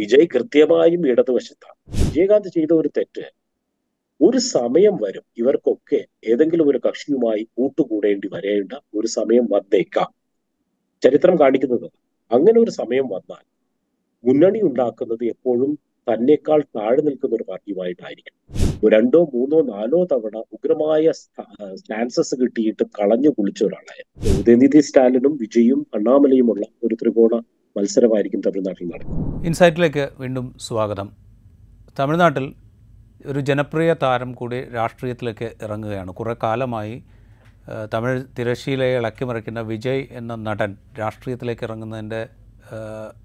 വിജയ് കൃത്യമായും ഇടതുവശത്താണ്. വിജയകാന്ത് ചെയ്ത ഒരു തെറ്റ് ഒരു സമയം വരും ഇവർക്കൊക്കെ ഏതെങ്കിലും ഒരു കക്ഷിയുമായി കൂട്ടുകൂടേണ്ടി വരേണ്ട ഒരു സമയം വന്നേക്കാം. ചരിത്രം കാണിക്കുന്നത് അങ്ങനെ ഒരു സമയം വന്നാൽ മുന്നണി ഉണ്ടാക്കുന്നത് എപ്പോഴും തന്നെക്കാൾ താഴെ നിൽക്കുന്ന ഒരു പാർട്ടിയുമായിട്ടായിരിക്കും. രണ്ടോ മൂന്നോ നാലോ തവണ ഉഗ്രമായ സ്റ്റാൻസസ് കിട്ടിയിട്ട് കളഞ്ഞു കുളിച്ച ഒരാളായിരുന്നു. ഉദയനിധി സ്റ്റാലിനും വിജയും അണ്ണാമലയുമുള്ള ഒരു ത്രികോണ മത്സരമായിരിക്കും തമിഴ്നാട്ടിൽ നടക്കുന്നത്. ഇൻസൈറ്റിലേക്ക് വീണ്ടും സ്വാഗതം. തമിഴ്നാട്ടിൽ ഒരു ജനപ്രിയ താരം കൂടി രാഷ്ട്രീയത്തിലേക്ക് ഇറങ്ങുകയാണ്. കുറേ കാലമായി തമിഴ് തിരശ്ശീലയെ ഇളക്കിമറിക്കുന്ന വിജയ് എന്ന നടൻ രാഷ്ട്രീയത്തിലേക്ക് ഇറങ്ങുന്നതിന്റെ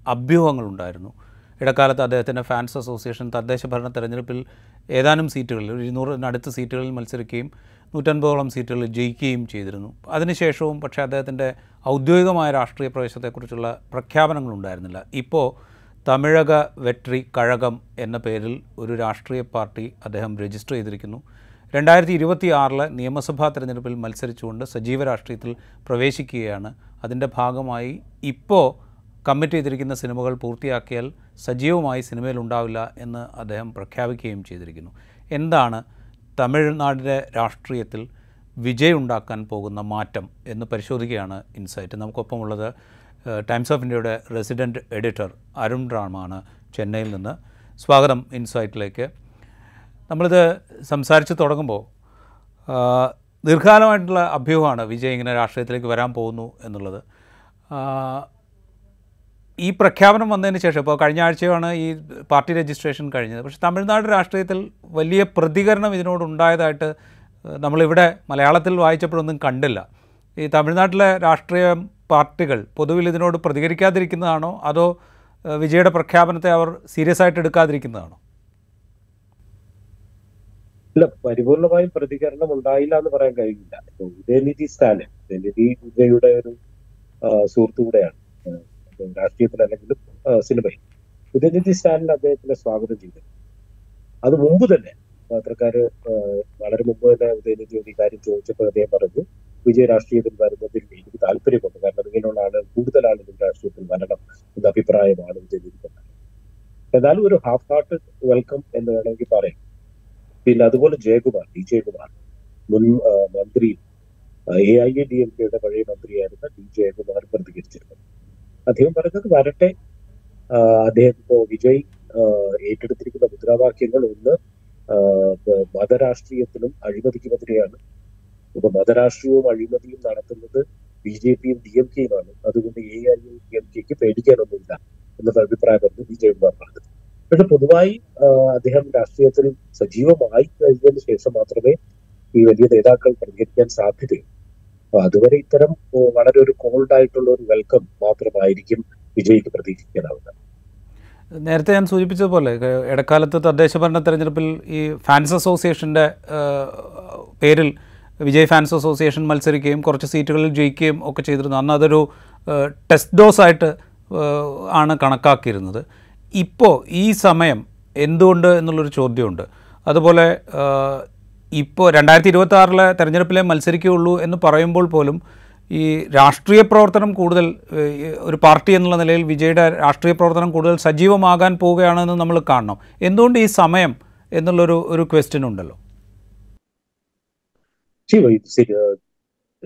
അഭ്യൂഹങ്ങളുണ്ടായിരുന്നു. ഇടക്കാലത്ത് അദ്ദേഹത്തിന്റെ ഫാൻസ് അസോസിയേഷൻ തദ്ദേശ ഭരണ തെരഞ്ഞെടുപ്പിൽ ഏതാനും സീറ്റുകളിൽ ഒരു ഇരുന്നൂറിനടുത്ത് സീറ്റുകളിൽ മത്സരിക്കുകയും നൂറ്റൻപതോളം സീറ്റുകളിൽ ജയിക്കുകയും ചെയ്തിരുന്നു. അതിനുശേഷവും പക്ഷേ അദ്ദേഹത്തിന്റെ ഔദ്യോഗികമായ രാഷ്ട്രീയ പ്രവേശത്തെക്കുറിച്ചുള്ള പ്രഖ്യാപനങ്ങളുണ്ടായിരുന്നില്ല. ഇപ്പോൾ തമിഴക വെട്രി കഴകം എന്ന പേരിൽ ഒരു രാഷ്ട്രീയ പാർട്ടി അദ്ദേഹം രജിസ്റ്റർ ചെയ്തിരിക്കുന്നു. രണ്ടായിരത്തി ഇരുപത്തി ആറിലെ നിയമസഭാ തെരഞ്ഞെടുപ്പിൽ മത്സരിച്ചുകൊണ്ട് സജീവ രാഷ്ട്രീയത്തിൽ പ്രവേശിക്കുകയാണ്. അതിന്റെ ഭാഗമായി ഇപ്പോൾ കമ്മിറ്റ് ചെയ്തിരിക്കുന്ന സിനിമകൾ പൂർത്തിയാക്കിയാൽ സജീവമായി സിനിമയിൽ ഉണ്ടാവില്ല എന്ന് അദ്ദേഹം പ്രഖ്യാപിക്കുകയും ചെയ്തിരിക്കുന്നു. എന്താണ് തമിഴ്നാടിന്റെ രാഷ്ട്രീയത്തിൽ വിജയ് ഉണ്ടാക്കാൻ പോകുന്ന മാറ്റം എന്ന് പരിശോധിക്കുകയാണ് ഇൻസൈറ്റ്. നമുക്കൊപ്പമുള്ളത് ടൈംസ് ഓഫ് ഇന്ത്യയുടെ റെസിഡന്റ് എഡിറ്റർ അരുൺ റാമാണ് ചെന്നൈയിൽ നിന്ന്. സ്വാഗതം ഇൻസൈറ്റിലേക്ക്. നമ്മളിത് സംസാരിച്ച് തുടങ്ങുമ്പോൾ ദീർഘകാലമായിട്ടുള്ള അഭ്യൂഹമാണ് വിജയ് ഇങ്ങനെ രാഷ്ട്രീയത്തിലേക്ക് വരാൻ പോകുന്നു എന്നുള്ളത്. ഈ പ്രഖ്യാപനം വന്നതിന് ശേഷം ഇപ്പോൾ കഴിഞ്ഞ ആഴ്ചയാണ് ഈ പാർട്ടി രജിസ്ട്രേഷൻ കഴിഞ്ഞത്. പക്ഷേ തമിഴ്നാട് രാഷ്ട്രീയത്തിൽ വലിയ പ്രതികരണം ഇതിനോടുണ്ടായതായിട്ട് നമ്മളിവിടെ മലയാളത്തിൽ വായിച്ചപ്പോഴൊന്നും കണ്ടില്ല. ഈ തമിഴ്നാട്ടിലെ രാഷ്ട്രീയ പാർട്ടികൾ പൊതുവിൽ ഇതിനോട് പ്രതികരിക്കാതിരിക്കുന്നതാണോ? അതോ വിജയുടെ പ്രഖ്യാപനത്തെ അവർ സീരിയസ് ആയിട്ട് എടുക്കാതിരിക്കുന്നതാണോ? ഇല്ല പരിപൂർണമായും പ്രതികരണം ഉണ്ടായില്ല എന്ന് പറയാൻ കഴിയില്ല. ഉദയനിധി സ്റ്റാലിൻ ഉദയനിധി വിജയുടെ ഒരു സുഹൃത്തു കൂടെയാണ് ആ, സിനിമയിൽ. ഉദയനിധി സ്റ്റാലിൻ അദ്ദേഹത്തിനെ സ്വാഗതം ചെയ്തു അത് മുമ്പ് തന്നെ പത്രക്കാര് ആ, വളരെ മുമ്പ് തന്നെ ഉദയനിധിയോട് ഈ കാര്യം ചോദിച്ചപ്പോൾ അദ്ദേഹം പറഞ്ഞു വിജയ രാഷ്ട്രീയത്തിൽ വരുന്നതിൽ എനിക്ക് താല്പര്യമുണ്ട്. കാരണം ഇങ്ങനെയുള്ള ആളുകൾ കൂടുതൽ ആളുകൾ രാഷ്ട്രീയത്തിൽ വരണം എന്ന അഭിപ്രായമാണ് ഉദയനിധി പറഞ്ഞത്. എന്നാലും ഒരു ഹാഫ് ഹാർട്ട് വെൽക്കം എന്ന് വേണമെങ്കിൽ പറയാം. പിന്നെ അതുപോലെ ജയകുമാർ ഡി ജയകുമാർ മുൻ മന്ത്രി A I A D M കെയുടെ പഴയ മന്ത്രിയായിരുന്ന ഡി ജയകുമാർ പ്രതികരിച്ചിരുന്നു അദ്ദേഹം പറഞ്ഞത് വരട്ടെ. അദ്ദേഹം ഇപ്പോ വിജയ് ഏറ്റെടുത്തിരിക്കുന്ന മുദ്രാവാക്യങ്ങൾ ഒന്ന് മതരാഷ്ട്രീയത്തിനും അഴിമതിക്കുമെതിരെയാണ് ഇപ്പൊ മതരാഷ്ട്രീയവും അഴിമതിയും നടത്തുന്നത് ബി ജെ പിയും ഡി എം കെയുമാണ്. അതുകൊണ്ട് A I U D M കെക്ക് പേടിക്കാനൊന്നുമില്ല എന്നൊരു അഭിപ്രായമാണ് ബി ജെ പി പറഞ്ഞത്. പക്ഷെ പൊതുവായി അദ്ദേഹം രാഷ്ട്രീയത്തിൽ സജീവമായി കഴിഞ്ഞതിന് ശേഷം മാത്രമേ ഈ വലിയ നേതാക്കൾ പ്രതികരിക്കാൻ സാധ്യതയുള്ളൂ. അപ്പൊ അതുവരെ ഇത്തരം വളരെ ഒരു കോൾഡ് ആയിട്ടുള്ള ഒരു വെൽക്കം മാത്രമായിരിക്കും വിജയ്ക്ക് പ്രതീക്ഷിക്കാനാവുന്നത്. നേരത്തെ ഞാൻ സൂചിപ്പിച്ചതുപോലെ ഇടക്കാലത്ത് തദ്ദേശ ഭരണ തെരഞ്ഞെടുപ്പിൽ ഈ ഫാൻസ് അസോസിയേഷന്റെ പേരിൽ വിജയ് ഫാൻസ് അസോസിയേഷൻ മത്സരിക്കുകയും കുറച്ച് സീറ്റുകളിൽ ജയിക്കുകയും ഒക്കെ ചെയ്തിരുന്നു. അന്ന് അതൊരു ടെസ്റ്റ് ഡോസ് ആയിട്ട് ആണ് കണക്കാക്കിയിരുന്നത്. ഇപ്പോൾ ഈ സമയം എന്തുകൊണ്ട് എന്നുള്ളൊരു ചോദ്യമുണ്ട്. അതുപോലെ ഇപ്പോൾ രണ്ടായിരത്തി ഇരുപത്തി ആറിലെ തെരഞ്ഞെടുപ്പിലെ മത്സരിക്കുകയുള്ളൂ എന്ന് പറയുമ്പോൾ പോലും ഈ രാഷ്ട്രീയ പ്രവർത്തനം കൂടുതൽ ഒരു പാർട്ടി എന്നുള്ള നിലയിൽ വിജയുടെ രാഷ്ട്രീയ പ്രവർത്തനം കൂടുതൽ സജീവമാകാൻ പോവുകയാണെന്ന് നമ്മൾ കാണണം. എന്തുകൊണ്ട് ഈ സമയം എന്നുള്ളൊരു ഒരു ക്വസ്റ്റ്യൻ ഉണ്ടല്ലോ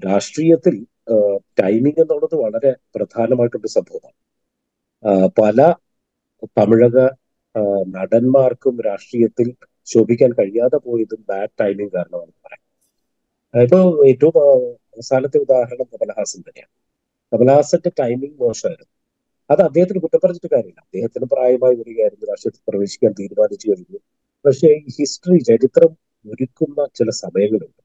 രാഷ്ട്രീയത്തിൽ ടൈമിംഗ് എന്നുള്ളത് വളരെ പ്രധാനമായിട്ടൊരു സംഭവമാണ്. പല തമിഴക നടന്മാർക്കും രാഷ്ട്രീയത്തിൽ ശോഭിക്കാൻ കഴിയാതെ പോയതും ബാഡ് ടൈമിംഗ് കാരണമാണ് പറയാം. ആ, ഇപ്പൊ ഏറ്റവും അവസാനത്തെ ഉദാഹരണം കമലഹാസൻ തന്നെയാണ്. കമലഹാസന്റെ ടൈമിംഗ് മോശമായിരുന്നു. അത് അദ്ദേഹത്തിന് കുറ്റം പറഞ്ഞിട്ട് കാര്യമില്ല. അദ്ദേഹത്തിന് പ്രായമായി വരികയായിരുന്നു രാഷ്ട്രീയത്തിൽ പ്രവേശിക്കാൻ തീരുമാനിച്ചു കഴിഞ്ഞു. പക്ഷേ ഈ ഹിസ്റ്ററി ചരിത്രം ഒരുക്കുന്ന ചില സമയങ്ങളുണ്ട്.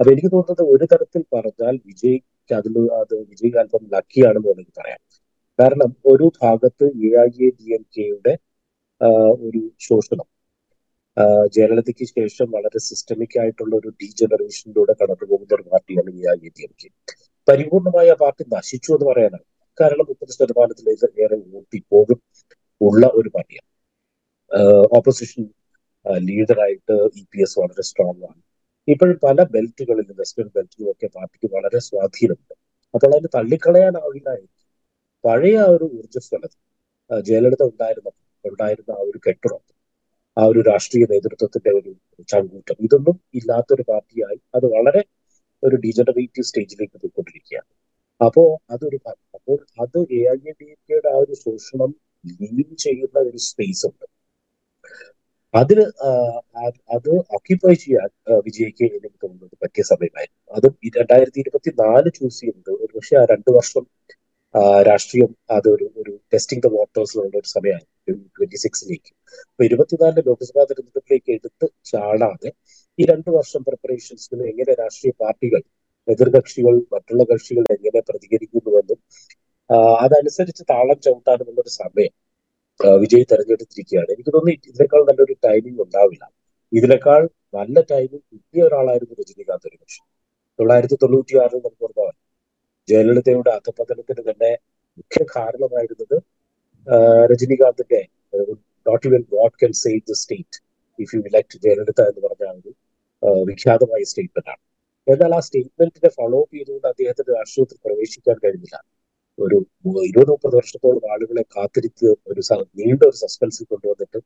അപ്പൊ എനിക്ക് തോന്നുന്നത് ഒരു തരത്തിൽ പറഞ്ഞാൽ വിജയ്ക്ക് അതിൽ അത് വിജയ് അല്പം ലക്കിയാണെന്ന് വേണമെങ്കിൽ പറയാം. കാരണം ഒരു ഭാഗത്ത് A I A D M കെയുടെ ഒരു ശോഷണം. ജയലളിതയ്ക്ക് ശേഷം വളരെ സിസ്റ്റമിക് ആയിട്ടുള്ള ഒരു ഡീജനറേഷനിലൂടെ കടന്നു പോകുന്ന ഒരു പാർട്ടിയാണ് ഈ I A D M K പരിപൂർണമായി ആ പാർട്ടി നശിച്ചു എന്ന് പറയാനാണ്. കാരണം മുപ്പത് ശതമാനത്തിലേക്ക് ഏറെ വോട്ട് ഇപ്പോഴും ഉള്ള ഒരു പാർട്ടിയാണ്. ഓപ്പോസിഷൻ ലീഡറായിട്ട് ഇ പി എസ് വളരെ സ്ട്രോങ് ആണ്. ഇപ്പോഴും പല ബെൽറ്റുകളിലും വെസ്റ്റേൺ ബെൽറ്റിലും ഒക്കെ പാർട്ടിക്ക് വളരെ സ്വാധീനമുണ്ട്. അപ്പോൾ അതിന് തള്ളിക്കളയാനാവില്ല പഴയ ആ ഒരു ഊർജസ്വലത ജയലളിത ഉണ്ടായിരുന്ന ഉണ്ടായിരുന്ന ആ ഒരു കെട്ടുറപ്പ് ആ ഒരു രാഷ്ട്രീയ നേതൃത്വത്തിന്റെ ഒരു ചങ്കൂട്ടം. ഇതൊന്നും ഇല്ലാത്തൊരു പാർട്ടിയായി അത് വളരെ ഒരു ഡീജനറേറ്റീവ് സ്റ്റേജിലേക്ക് പോയിക്കൊണ്ടിരിക്കുകയാണ്. അപ്പോ അതൊരു അപ്പോൾ അത് എ ഐ എ ഡി കെയുടെ ആ ഒരു ശോഷണം ലീഡ് ചെയ്യുന്ന ഒരു സ്പേസ് ഉണ്ട്. അതിന് അത് ഓക്യുപ്പൈ ചെയ്യാൻ വിജയിക്ക് എനിക്ക് തോന്നുന്നത് പറ്റിയ സമയമായിരുന്നു. അതും രണ്ടായിരത്തി ഇരുപത്തി നാല് ചൂസ് ചെയ്യുന്നത് ഒരു പക്ഷേ ആ രണ്ടു വർഷം രാഷ്ട്രീയം അതൊരു ഒരു ടെസ്റ്റിംഗ് ദ വാട്ടേഴ്സിലുള്ള ഒരു സമയമാണ്. ട്വന്റി സിക്സിലേക്ക് അപ്പൊ ഇരുപത്തിനാലിലെ ലോക്സഭാ തെരഞ്ഞെടുപ്പിലേക്ക് എടുത്ത് ചാടാതെ ഈ രണ്ടു വർഷം പ്രിപ്പറേഷൻസിന് എങ്ങനെ രാഷ്ട്രീയ പാർട്ടികൾ എതിർകക്ഷികൾ മറ്റുള്ള കക്ഷികൾ എങ്ങനെ പ്രതികരിക്കുന്നുവെന്നും അതനുസരിച്ച് താളം ചവിട്ടാനുമുള്ളൊരു സമയം വിജയ് തെരഞ്ഞെടുത്തിരിക്കുകയാണ്. എനിക്ക് തോന്നുന്നു ഇതിനേക്കാൾ നല്ലൊരു ടൈമിംഗ് ഉണ്ടാവില്ല. ഇതിനേക്കാൾ നല്ല ടൈമിംഗ് കിട്ടിയ ഒരാളായിരുന്നു രജനീകാന്ത് ഒരു പക്ഷേ. തൊള്ളായിരത്തി തൊണ്ണൂറ്റി ആറിൽ നമുക്ക് ഓർമ്മ ജയലളിതയുടെ അധപതനത്തിന് തന്നെ മുഖ്യ കാരണമായിരുന്നത് രജനീകാന്തിന്റെ not even God can save the state if you elect Jayalalithaa എന്ന് പറഞ്ഞ ഒരു വിഖ്യാതമായ സ്റ്റേറ്റ്മെന്റ് ആണ്. എന്നാൽ ആ സ്റ്റേറ്റ്മെന്റിനെ ഫോളോ അപ്പ് ചെയ്തുകൊണ്ട് അദ്ദേഹത്തിന് രാഷ്ട്രീയത്തിൽ പ്രവേശിക്കാൻ കഴിഞ്ഞില്ല. ഒരു ഇരുപത് മുപ്പത് വർഷത്തോളം ആളുകളെ കാത്തിരിച്ച് ഒരു നീണ്ട ഒരു സസ്പെൻസിൽ കൊണ്ടുവന്നിട്ട്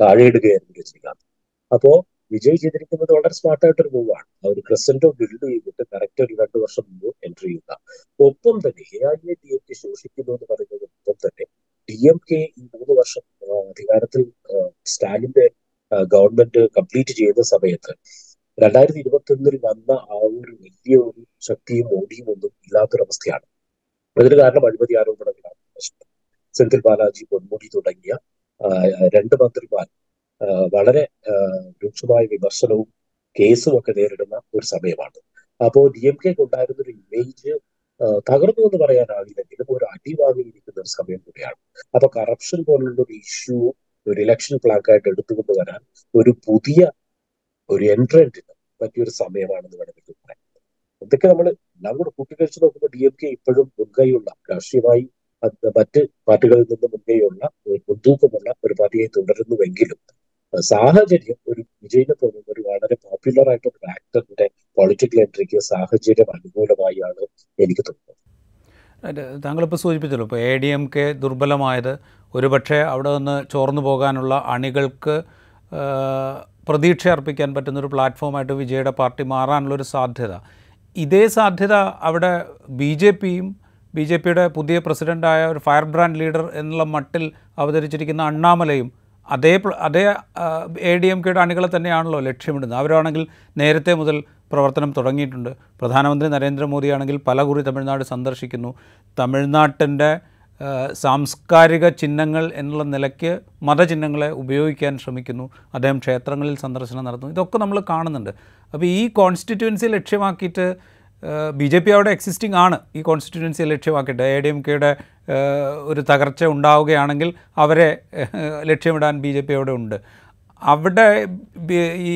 താഴെയിടുകയായിരുന്നു രജനീകാന്ത്. അപ്പോ വിജയ് ചെയ്തിരിക്കുന്നത് വളരെ സ്മാർട്ടായിട്ടൊരു മൂവാണ് ആ ഒരു ബിൽഡ് ചെയ്തിട്ട് കറക്റ്റ് ഒരു രണ്ടു വർഷം മുമ്പ് എൻട്രി ചെയ്യുക ഒപ്പം തന്നെ A I A D M K ശോഷിക്കുന്നു എന്ന് പറയുന്നത് തന്നെ ഡി എം കെ ഈ മൂന്ന് വർഷം അധികാരത്തിൽ സ്റ്റാലിന്റെ ഗവൺമെന്റ് കംപ്ലീറ്റ് ചെയ്ത സമയത്ത് രണ്ടായിരത്തി ഇരുപത്തി ഒന്നിൽ വന്ന ആ ഒരു വലിയ ഒരു ശക്തിയും മോഡിയും ഒന്നും ഇല്ലാത്തൊരവസ്ഥയാണ്. അതിന് കാരണം അഴിമതി ആരോപണങ്ങളാണ്. സെന്തിൽ ബാലാജി പൊന്മുടി തുടങ്ങിയ രണ്ട് മന്ത്രിമാർ വളരെ രൂക്ഷമായ വിമർശനവും കേസും ഒക്കെ നേരിടുന്ന ഒരു സമയമാണ്. അപ്പോൾ ഡി എം കെക്ക് ഉണ്ടായിരുന്ന ഒരു ഇമേജ് തകർന്നു എന്ന് പറയാനാകില്ലെങ്കിലും ഒരു അടി വാങ്ങിയിരിക്കുന്ന ഒരു സമയം കൂടിയാണ്. അപ്പൊ കറപ്ഷൻ പോലുള്ള ഒരു ഇഷ്യൂ ഒരു ഇലക്ഷൻ പ്ലാക്കായിട്ട് എടുത്തുകൊണ്ട് വരാൻ ഒരു പുതിയ ഒരു എൻട്രന്റിന് പറ്റിയൊരു സമയമാണെന്ന് വേണമെങ്കിൽ പറയാം. ഇതൊക്കെ നമ്മൾ എല്ലാം കൂടെ കൂട്ടിക്കഴിച്ച് നോക്കുമ്പോൾ ഡി എം കെ ഇപ്പോഴും മുൻകൈയുള്ള രാഷ്ട്രീയമായി മറ്റ് പാർട്ടികളിൽ നിന്ന് മുൻകൈയുള്ള ഒരു മുൻതൂക്കമുള്ള ഒരു പാർട്ടിയായി തുടരുന്നുവെങ്കിലും സാഹചര്യം ഒരു വിജയിനെ തോന്നുന്ന ഒരു വളരെ പോപ്പുലർ ആയിട്ടുള്ള ഒരു ആക്ടറിന്റെ പൊളിറ്റിക്കൽ എൻട്രിക്ക് സാഹചര്യം അനുകൂലമായാണ് എനിക്ക് തോന്നുന്നത്. താങ്കളിപ്പോൾ സൂചിപ്പിച്ചല്ലോ ഇപ്പോൾ എ ഡി എം കെ ദുർബലമായത് ഒരുപക്ഷെ അവിടെ നിന്ന് ചോർന്നു പോകാനുള്ള അണികൾക്ക് പ്രതീക്ഷ അർപ്പിക്കാൻ പറ്റുന്ന ഒരു പ്ലാറ്റ്ഫോമായിട്ട് വിജയുടെ പാർട്ടി മാറാനുള്ളൊരു സാധ്യത. ഇതേ സാധ്യത അവിടെ ബി ജെ പിയും ബി ജെ പിയുടെ പുതിയ പ്രസിഡന്റായ ഒരു ഫയർ ബ്രാൻഡ് ലീഡർ എന്നുള്ള മട്ടിൽ അവതരിച്ചിരിക്കുന്ന അണ്ണാമലയും അതേ അതേ എ ഡി എം കെയുടെ അണികളെ തന്നെയാണല്ലോ ലക്ഷ്യമിടുന്നത്. അവരാണെങ്കിൽ നേരത്തെ മുതൽ പ്രവർത്തനം തുടങ്ങിയിട്ടുണ്ട്. പ്രധാനമന്ത്രി നരേന്ദ്രമോദിയാണെങ്കിൽ പലകുറി തമിഴ്നാട് സന്ദർശിക്കുന്നു. തമിഴ്നാട്ടിന്റെ സാംസ്കാരിക ചിഹ്നങ്ങൾ എന്നുള്ള നിലയ്ക്ക് മതചിഹ്നങ്ങളെ ഉപയോഗിക്കാൻ ശ്രമിക്കുന്നു. അദ്ദേഹം ക്ഷേത്രങ്ങളിൽ സന്ദർശനം നടത്തുന്നു. ഇതൊക്കെ നമ്മൾ കാണുന്നുണ്ട്. അപ്പോൾ ഈ കോൺസ്റ്റിറ്റ്യുവൻസി ലക്ഷ്യമാക്കിയിട്ട് ബി ജെ പി അവിടെ എക്സിസ്റ്റിംഗ് ആണ്. ഈ കോൺസ്റ്റിറ്റ്യുവൻസി ലക്ഷ്യമാക്കിയിട്ട് എ ഡി എം കെയുടെ ഒരു തകർച്ച ഉണ്ടാവുകയാണെങ്കിൽ അവരെ ലക്ഷ്യമിടാൻ ബി ജെ പി അവിടെ ഉണ്ട്. അവിടെ ഈ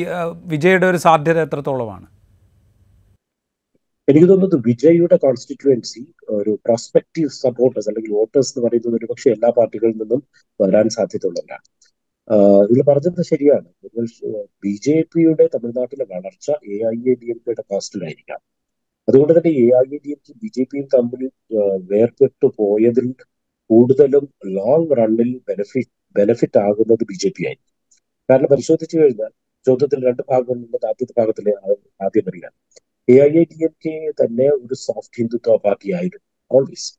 വിജയുടെ ഒരു സാധ്യത എത്രത്തോളമാണ്? എനിക്ക് തോന്നുന്നത് വിജയുടെ കോൺസ്റ്റിറ്റ്യുവൻസി ഒരു പ്രോസ്പെക്റ്റീവ് സപ്പോർട്ടേഴ്സ് അല്ലെങ്കിൽ വോട്ടേഴ്സ് എന്ന് പറയുന്നത് ഒരു പക്ഷേ എല്ലാ പാർട്ടികളിൽ നിന്നും വരാൻ സാധ്യതയുള്ളവരാണ് ഇതിൽ പറഞ്ഞത് ശരിയാണ്. ബി ജെ പിയുടെ തമിഴ്നാട്ടിലെ വളർച്ച A I A D M കെയുടെ കോസ്റ്റിലായിരിക്കാം അതുകൊണ്ട് തന്നെ A I D M K B J പിയും തമ്മിൽ വേർപെട്ടു പോയതിൽ കൂടുതലും ലോങ് റണ്ണിൽ ബെനിഫിറ്റ് ബെനിഫിറ്റ് ആകുന്നത് ബി ജെ പി ആയിരിക്കും. കാരണം പരിശോധിച്ചു കഴിഞ്ഞാൽ ചോദ്യത്തിൽ രണ്ട് ഭാഗങ്ങളുള്ളത് ആദ്യത്തെ ഭാഗത്തിലെ ആദ്യം അറിയാം. A I A D M K തന്നെ ഒരു സോഫ്റ്റ് ഹിന്ദുത്വ പാർട്ടി ആയിരുന്നു ഓൾവേസ്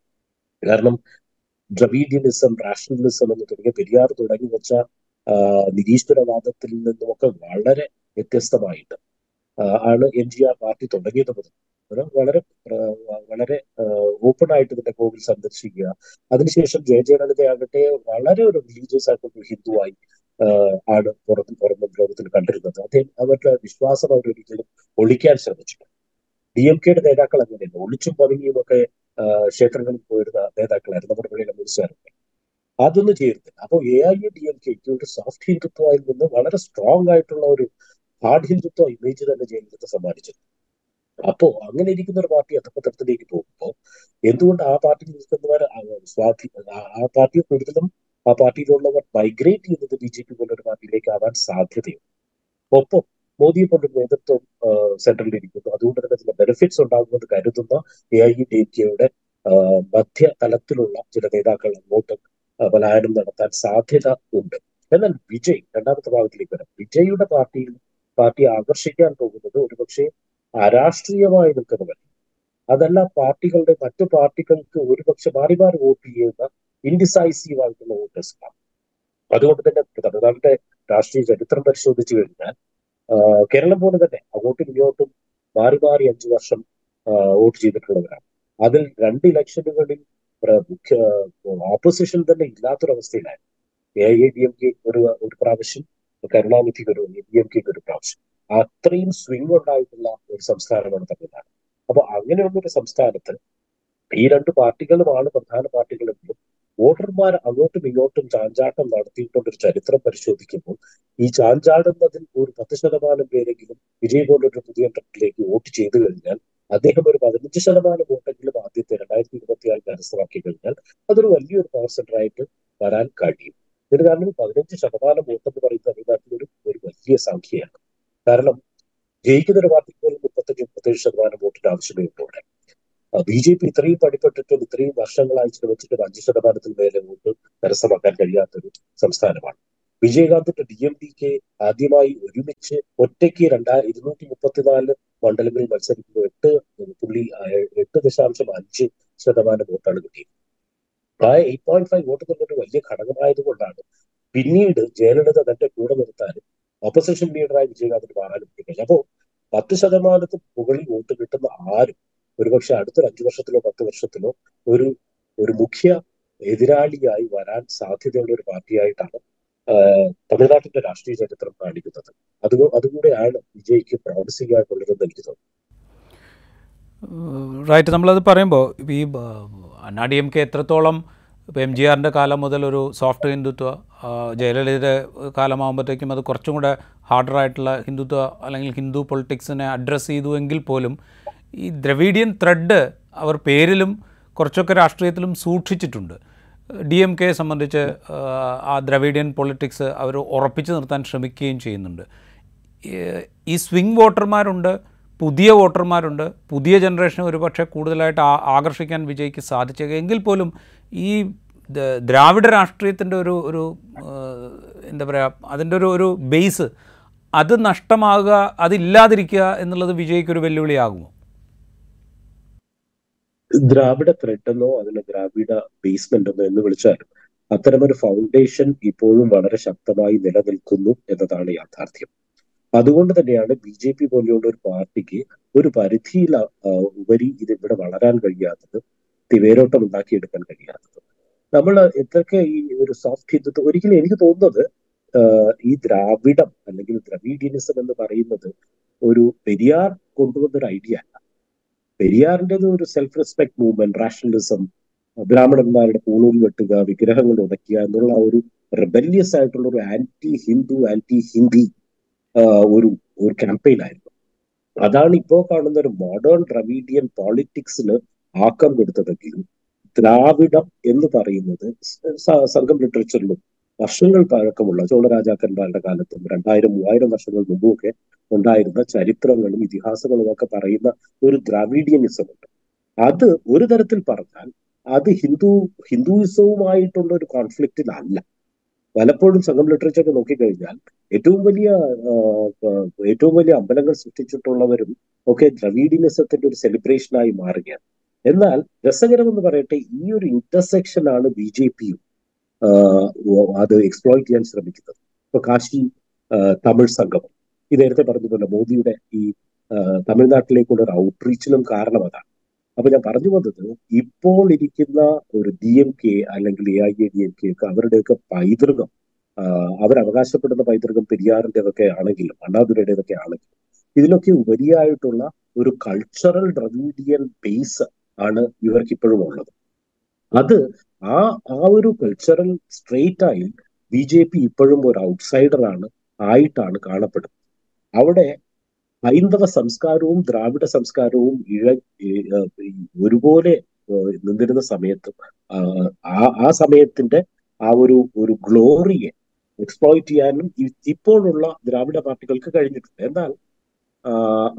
കാരണം ദ്രവീഡിയനിസം റാഷണലിസം എന്ന് തുടങ്ങിയ പെരിയാർ തുടങ്ങി വെച്ച നിരീശ്വരവാദത്തിൽ നിന്നുമൊക്കെ വളരെ വ്യത്യസ്തമായിട്ട് ആണ് എൻ ജി ആർ പാർട്ടി തുടങ്ങിയത് മുതൽ. വളരെ വളരെ ഓപ്പൺ ആയിട്ട് തന്നെ കോവിൽ സന്ദർശിക്കുക. അതിനുശേഷം ജയ ജയലളിതയാകട്ടെ വളരെ ഒരു റിലീജിയസ് ആയിട്ടുള്ള ഹിന്ദുവായി ആണ് പുറത്ത് പുറമെ ലോകത്തിൽ കണ്ടിരുന്നത്. അദ്ദേഹം അവരുടെ വിശ്വാസം അവരൊരിക്കലും ഒളിക്കാൻ ശ്രമിച്ചു ഡി എം കെയുടെ നേതാക്കൾ അങ്ങനെയല്ല. ഒളിച്ചും പതുങ്ങിയും ഒക്കെ ക്ഷേത്രങ്ങളിൽ പോയിരുന്ന നേതാക്കളായിരുന്നു നമ്മുടെ പള്ളിയിലെ മുനിസാരൊക്കെ അതൊന്നും ചെയ്തില്ല അപ്പോൾ എ ഐ ഡി എം കെക്ക് ഒരു സോഫ്റ്റ് ഹിന്ദുത്വയിൽ നിന്ന് വളരെ സ്ട്രോങ് ആയിട്ടുള്ള ഒരു ഹാർഡ് ഹിന്ദുത്വ ഇമേജ് തന്നെ ജയലളിത സമ്മാനിച്ചിരുന്നു. അപ്പോ അങ്ങനെ ഇരിക്കുന്ന ഒരു പാർട്ടി അധപതനത്തിലേക്ക് പോകുമ്പോൾ എന്തുകൊണ്ട് ആ പാർട്ടിയിൽ നിൽക്കുന്നവർ സ്വാധീ ആ പാർട്ടിയെ കൂടുതലും ആ പാർട്ടിയിലുള്ളവർ മൈഗ്രേറ്റ് ചെയ്യുന്നത് ബി ജെ പി പോലൊരു പാർട്ടിയിലേക്ക് ആവാൻ സാധ്യതയുണ്ട്. ഒപ്പം മോദിയെ പോലൊരു നേതൃത്വം സെൻട്രലിൽ ഇരിക്കുന്നു അതുകൊണ്ട് തന്നെ ചില ബെനിഫിറ്റ്സ് ഉണ്ടാകുമെന്ന് കരുതുന്ന എ ഐ ഡി കെയുടെ മധ്യ തലത്തിലുള്ള ചില നേതാക്കൾ അങ്ങോട്ട് പലായനം നടത്താൻ സാധ്യത ഉണ്ട്. എന്നാൽ വിജയ് രണ്ടാമത്തെ ഭാഗത്തിലേക്ക് വരാം. വിജയുടെ പാർട്ടിയിൽ പാർട്ടി ആകർഷിക്കാൻ പോകുന്നത് ഒരുപക്ഷെ അരാഷ്ട്രീയമായി നിൽക്കുന്നവർ അതല്ല പാർട്ടികളുടെ മറ്റു പാർട്ടികൾക്ക് ഒരുപക്ഷെ മാറി മാറി വോട്ട് ചെയ്യുന്ന ഇൻഡിസൈസീവ് ആയിട്ടുള്ള വോട്ടേഴ്സാണ്. അതുകൊണ്ട് തന്നെ തമിഴ്നാടിന്റെ രാഷ്ട്രീയ ചരിത്രം പരിശോധിച്ചു കഴിഞ്ഞാൽ കേരളം പോലെ തന്നെ അങ്ങോട്ടും ഇങ്ങോട്ടും മാറി മാറി അഞ്ചു വർഷം വോട്ട് ചെയ്തിട്ടുള്ളവരാണ്. അതിൽ രണ്ട് ഇലക്ഷനുകളിൽ മുഖ്യ ഓപ്പോസിഷൻ തന്നെ ഇല്ലാത്തൊരവസ്ഥയിലായിരുന്നു. A I D M K ഒരു ഒരു പ്രാവശ്യം കരുണാനിധിക്ക് ഒരു എ ഡി എം കെക്ക് ഒരു പ്രാവശ്യം. അത്രയും സ്വിംഗ് ഉണ്ടായിട്ടുള്ള ഒരു സംസ്ഥാനമാണ് തമിഴ്നാട്. അപ്പോൾ അങ്ങനെയുള്ള ഒരു സംസ്ഥാനത്ത് ഈ രണ്ട് പാർട്ടികളുമാണ് പ്രധാന പാർട്ടികളെങ്കിലും വോട്ടർമാർ അങ്ങോട്ടും ഇങ്ങോട്ടും ചാഞ്ചാട്ടം നടത്തിയിട്ടുള്ള ഒരു ചരിത്രം പരിശോധിക്കുമ്പോൾ ഈ ചാഞ്ചാടുന്നതിൽ ഒരു പത്ത് ശതമാനം പേരെങ്കിലും വിജയ് പോലൊരു പുതിയ ട്രക്കിലേക്ക് വോട്ട് ചെയ്തു കഴിഞ്ഞാൽ അദ്ദേഹം ഒരു പതിനഞ്ച് ശതമാനം വോട്ടെങ്കിലും ആദ്യത്തെ രണ്ടായിരത്തി ഇരുപത്തിയാറ് കരസ്ഥമാക്കി കഴിഞ്ഞാൽ അതൊരു വലിയൊരു പവർ സെന്റർ ആയിട്ട് വരാൻ കഴിയും. ഇതിന് കാരണം പതിനഞ്ച് ശതമാനം വോട്ടെന്ന് പറയുന്നത് തമിഴ്നാട്ടിൽ ഒരു വലിയ സംഖ്യയാണ്. കാരണം ജയിക്കുന്ന ഒരു പാർട്ടിക്ക് പോലും മുപ്പത്തഞ്ച് മുപ്പത്തേഴ് ശതമാനം വോട്ടിന്റെ ആവശ്യമേ ഉള്ളൂ ഇവിടെ ബി ജെ പി ഇത്രയും പടിപ്പെട്ടിട്ടും ഇത്രയും വർഷങ്ങളായി ചിലവച്ചിട്ടും അഞ്ച് ശതമാനത്തിൽ മേലെ വോട്ട് കരസ്ഥമാക്കാൻ കഴിയാത്തൊരു സംസ്ഥാനമാണ്. വിജയകാന്തിന്റെ ഡി എം ഡി കെ ആദ്യമായി ഒരുമിച്ച് ഒറ്റയ്ക്ക് രണ്ടാ ഇരുന്നൂറ്റി മുപ്പത്തിനാല് മണ്ഡലങ്ങളിൽ മത്സരിക്കുമ്പോൾ എട്ട് പുള്ളി എട്ട് ദശാംശം അഞ്ച് ശതമാനം വോട്ടാണ് കിട്ടിയത്. ആ എയ്റ്റ് പോയിന്റ് ഫൈവ് വോട്ട് എന്നുള്ളൊരു വലിയ ഘടകമായതുകൊണ്ടാണ് പിന്നീട് ജയലളിത തന്റെ കൂടെ നിർത്താനും ഓപ്പോസിഷൻ ലീഡറായി വിജയകാന്തിന് മാറാനും കഴിഞ്ഞു അപ്പോൾ പത്ത് ശതമാനത്തിന് മുകളിൽ വോട്ട് കിട്ടുന്ന ആരും ഒരുപക്ഷെ അടുത്തൊരു അഞ്ചു വർഷത്തിലോ പത്ത് വർഷത്തിലോ ഒരു ഒരു മുഖ്യ എതിരാളിയായി വരാൻ സാധ്യതയുള്ള ഒരു പാർട്ടിയായിട്ടാണ് തമിഴ്നാട്ടിന്റെ രാഷ്ട്രീയ ചരിത്രം കാണിക്കുന്നത്. അത് അതുകൂടെയാണ് വിജയ്ക്ക് പ്രോമിസിംഗ് ആയിട്ടുള്ളതെന്ന് എനിക്ക് തോന്നുന്നു. റൈറ്റ് നമ്മളത് പറയുമ്പോൾ ഈ അണ്ണാ എം കെ എത്രത്തോളം ഇപ്പോൾ എം ജി ആറിന്റെ കാലം മുതൽ ഒരു സോഫ്റ്റ് ഹിന്ദുത്വ ജയലളിതയുടെ കാലമാകുമ്പോഴത്തേക്കും അത് കുറച്ചും കൂടെ ഹാർഡറായിട്ടുള്ള ഹിന്ദുത്വ അല്ലെങ്കിൽ ഹിന്ദു പൊളിറ്റിക്സിനെ അഡ്രസ്സ് ചെയ്തു എങ്കിൽ പോലും ഈ ദ്രവീഡിയൻ ത്രെഡ് അവർ പേരിലും കുറച്ചൊക്കെ രാഷ്ട്രീയത്തിലും സൂക്ഷിച്ചിട്ടുണ്ട്. ഡി എം കെയെ സംബന്ധിച്ച് ആ ദ്രവീഡിയൻ പൊളിറ്റിക്സ് അവർ ഉറപ്പിച്ചു നിർത്താൻ ശ്രമിക്കുകയും ചെയ്യുന്നുണ്ട്. ഈ സ്വിംഗ് വോട്ടർമാരുണ്ട് പുതിയ വോട്ടർമാരുണ്ട് പുതിയ ജനറേഷനെ ഒരുപക്ഷെ കൂടുതലായിട്ട് ആകർഷിക്കാൻ വിജയിക്ക് സാധിച്ചെങ്കിൽ പോലും ഈ ദ്രാവിഡ രാഷ്ട്രീയത്തിന്റെ ഒരു ഒരു എന്താ പറയുക അതിന്റെ ഒരു ഒരു ബേസ് അത് നഷ്ടമാകുക അതില്ലാതിരിക്കുക എന്നുള്ളത് വിജയ്ക്കൊരു വെല്ലുവിളിയാകുമോ? ദ്രാവിഡ ത്രെഡ് എന്നോ അതിന് ദ്രാവിഡ ബേസ്മെന്റ് എന്നോ എന്ന് വിളിച്ചാലും അത്തരമൊരു ഫൗണ്ടേഷൻ ഇപ്പോഴും വളരെ ശക്തമായി നിലനിൽക്കുന്നു എന്നതാണ് യാഥാർത്ഥ്യം. അതുകൊണ്ട് തന്നെയാണ് ബി ജെ പി പോലെയുള്ള ഒരു പാർട്ടിക്ക് ഒരു പരിധിയിൽ ഉപരി ഇത് ഇവിടെ വളരാൻ കഴിയാത്തത് വേരോട്ടം ഉണ്ടാക്കിയെടുക്കാൻ കഴിയാത്തത്. നമ്മൾ എത്രയൊക്കെ ഈ ഒരു സോഫ്റ്റ് ഹിന്ദുത്വം ഒരിക്കലും എനിക്ക് തോന്നുന്നത് ഈ ദ്രാവിഡം അല്ലെങ്കിൽ ദ്രവീഡിയനിസം എന്ന് പറയുന്നത് ഒരു പെരിയാർ കൊണ്ടുവന്ന ഒരു ഐഡിയ അല്ല. പെരിയാറിന്റെത് ഒരു സെൽഫ് റെസ്പെക്ട് മൂവ്മെന്റ് റാഷണലിസം ബ്രാഹ്മണന്മാരുടെ പൂളൂൽ വെട്ടുക വിഗ്രഹങ്ങൾ ഉടയ്ക്കുക എന്നുള്ള ഒരു റിബല്യസ് ആയിട്ടുള്ള ഒരു ആന്റി ഹിന്ദു ആന്റി ഹിന്ദി ഒരു ഒരു ക്യാമ്പയിൻ ആയിരുന്നു. അതാണ് ഇപ്പോൾ കാണുന്ന ഒരു മോഡേൺ ദ്രവീഡിയൻ പോളിറ്റിക്സിന് ആക്കം കൊടുത്തതെങ്കിലും ദ്രാവിഡം എന്ന് പറയുന്നത് സംഘം ലിറ്ററേച്ചറിലും വർഷങ്ങൾ പഴക്കമുള്ള ചോളരാജാക്കന്മാരുടെ കാലത്തും രണ്ടായിരം മൂവായിരം വർഷങ്ങൾ മുമ്പുമൊക്കെ ഉണ്ടായിരുന്ന ചരിത്രങ്ങളും ഇതിഹാസങ്ങളും ഒക്കെ പറയുന്ന ഒരു ദ്രാവിഡിയനിസം ഉണ്ട് അത് ഒരു തരത്തിൽ പറഞ്ഞാൽ അത് ഹിന്ദു ഹിന്ദുയിസവുമായിട്ടുള്ള ഒരു കോൺഫ്ലിക്റ്റിലല്ല. പലപ്പോഴും സംഘം ലിറ്ററേച്ചർ നോക്കിക്കഴിഞ്ഞാൽ ഏറ്റവും വലിയ ഏറ്റവും വലിയ അമ്പലങ്ങൾ സൃഷ്ടിച്ചിട്ടുള്ളവരും ഒക്കെ ദ്രവീഡിനിസത്തിന്റെ ഒരു സെലിബ്രേഷനായി മാറുകയാണ്. എന്നാൽ രസകരമെന്ന് പറയട്ടെ ഈ ഒരു ഇന്റർസെക്ഷൻ ആണ് ബി ജെ പിയും അത് എക്സ്പ്ലോയിറ്റ് ചെയ്യാൻ ശ്രമിക്കുന്നത്. ഇപ്പൊ കാശി തമിഴ് സംഗമം. ഈ നേരത്തെ പറഞ്ഞതുപോലെ മോദിയുടെ ഈ തമിഴ്നാട്ടിലേക്കുള്ള ഒരു ഔട്ട്റീച്ചിനും കാരണം അതാണ്. അപ്പൊ ഞാൻ പറഞ്ഞു വന്നത് ഇപ്പോൾ ഇരിക്കുന്ന ഒരു ഡി എം കെ അല്ലെങ്കിൽ A I A D M K ഒക്കെ അവരുടെയൊക്കെ പൈതൃകം അവർ അവകാശപ്പെടുന്ന പൈതൃകം പെരിയാറിന്റെതൊക്കെ ആണെങ്കിലും അണ്ണാദുരയുടേതൊക്കെ ആണെങ്കിലും ഇതിലൊക്കെ ഉപരിയായിട്ടുള്ള ഒരു കൾച്ചറൽ ദ്രവീഡിയൻ ബേസ് ആണ് ഇവർക്ക് ഇപ്പോഴും ഉള്ളത്. അത് ആ ആ ഒരു കൾച്ചറൽ സ്ട്രേറ്റ് ആയി ബി ജെ പി ഇപ്പോഴും ഒരു ഔട്ട്സൈഡർ ആണ് ആയിട്ടാണ് കാണപ്പെടുന്നത്. അവിടെ ഹൈന്ദവ സംസ്കാരവും ദ്രാവിഡ സംസ്കാരവും ഇഴ ഒരുപോലെ നിന്നിരുന്ന സമയത്ത് ആ ആ സമയത്തിന്റെ ആ ഒരു ഒരു ഗ്ലോറിയെ എക്സ്പ്ലോയിറ്റ് ചെയ്യാനും ഇപ്പോഴുള്ള ദ്രാവിഡ പാർട്ടികൾക്ക് കഴിഞ്ഞിട്ടുണ്ട്. എന്നാൽ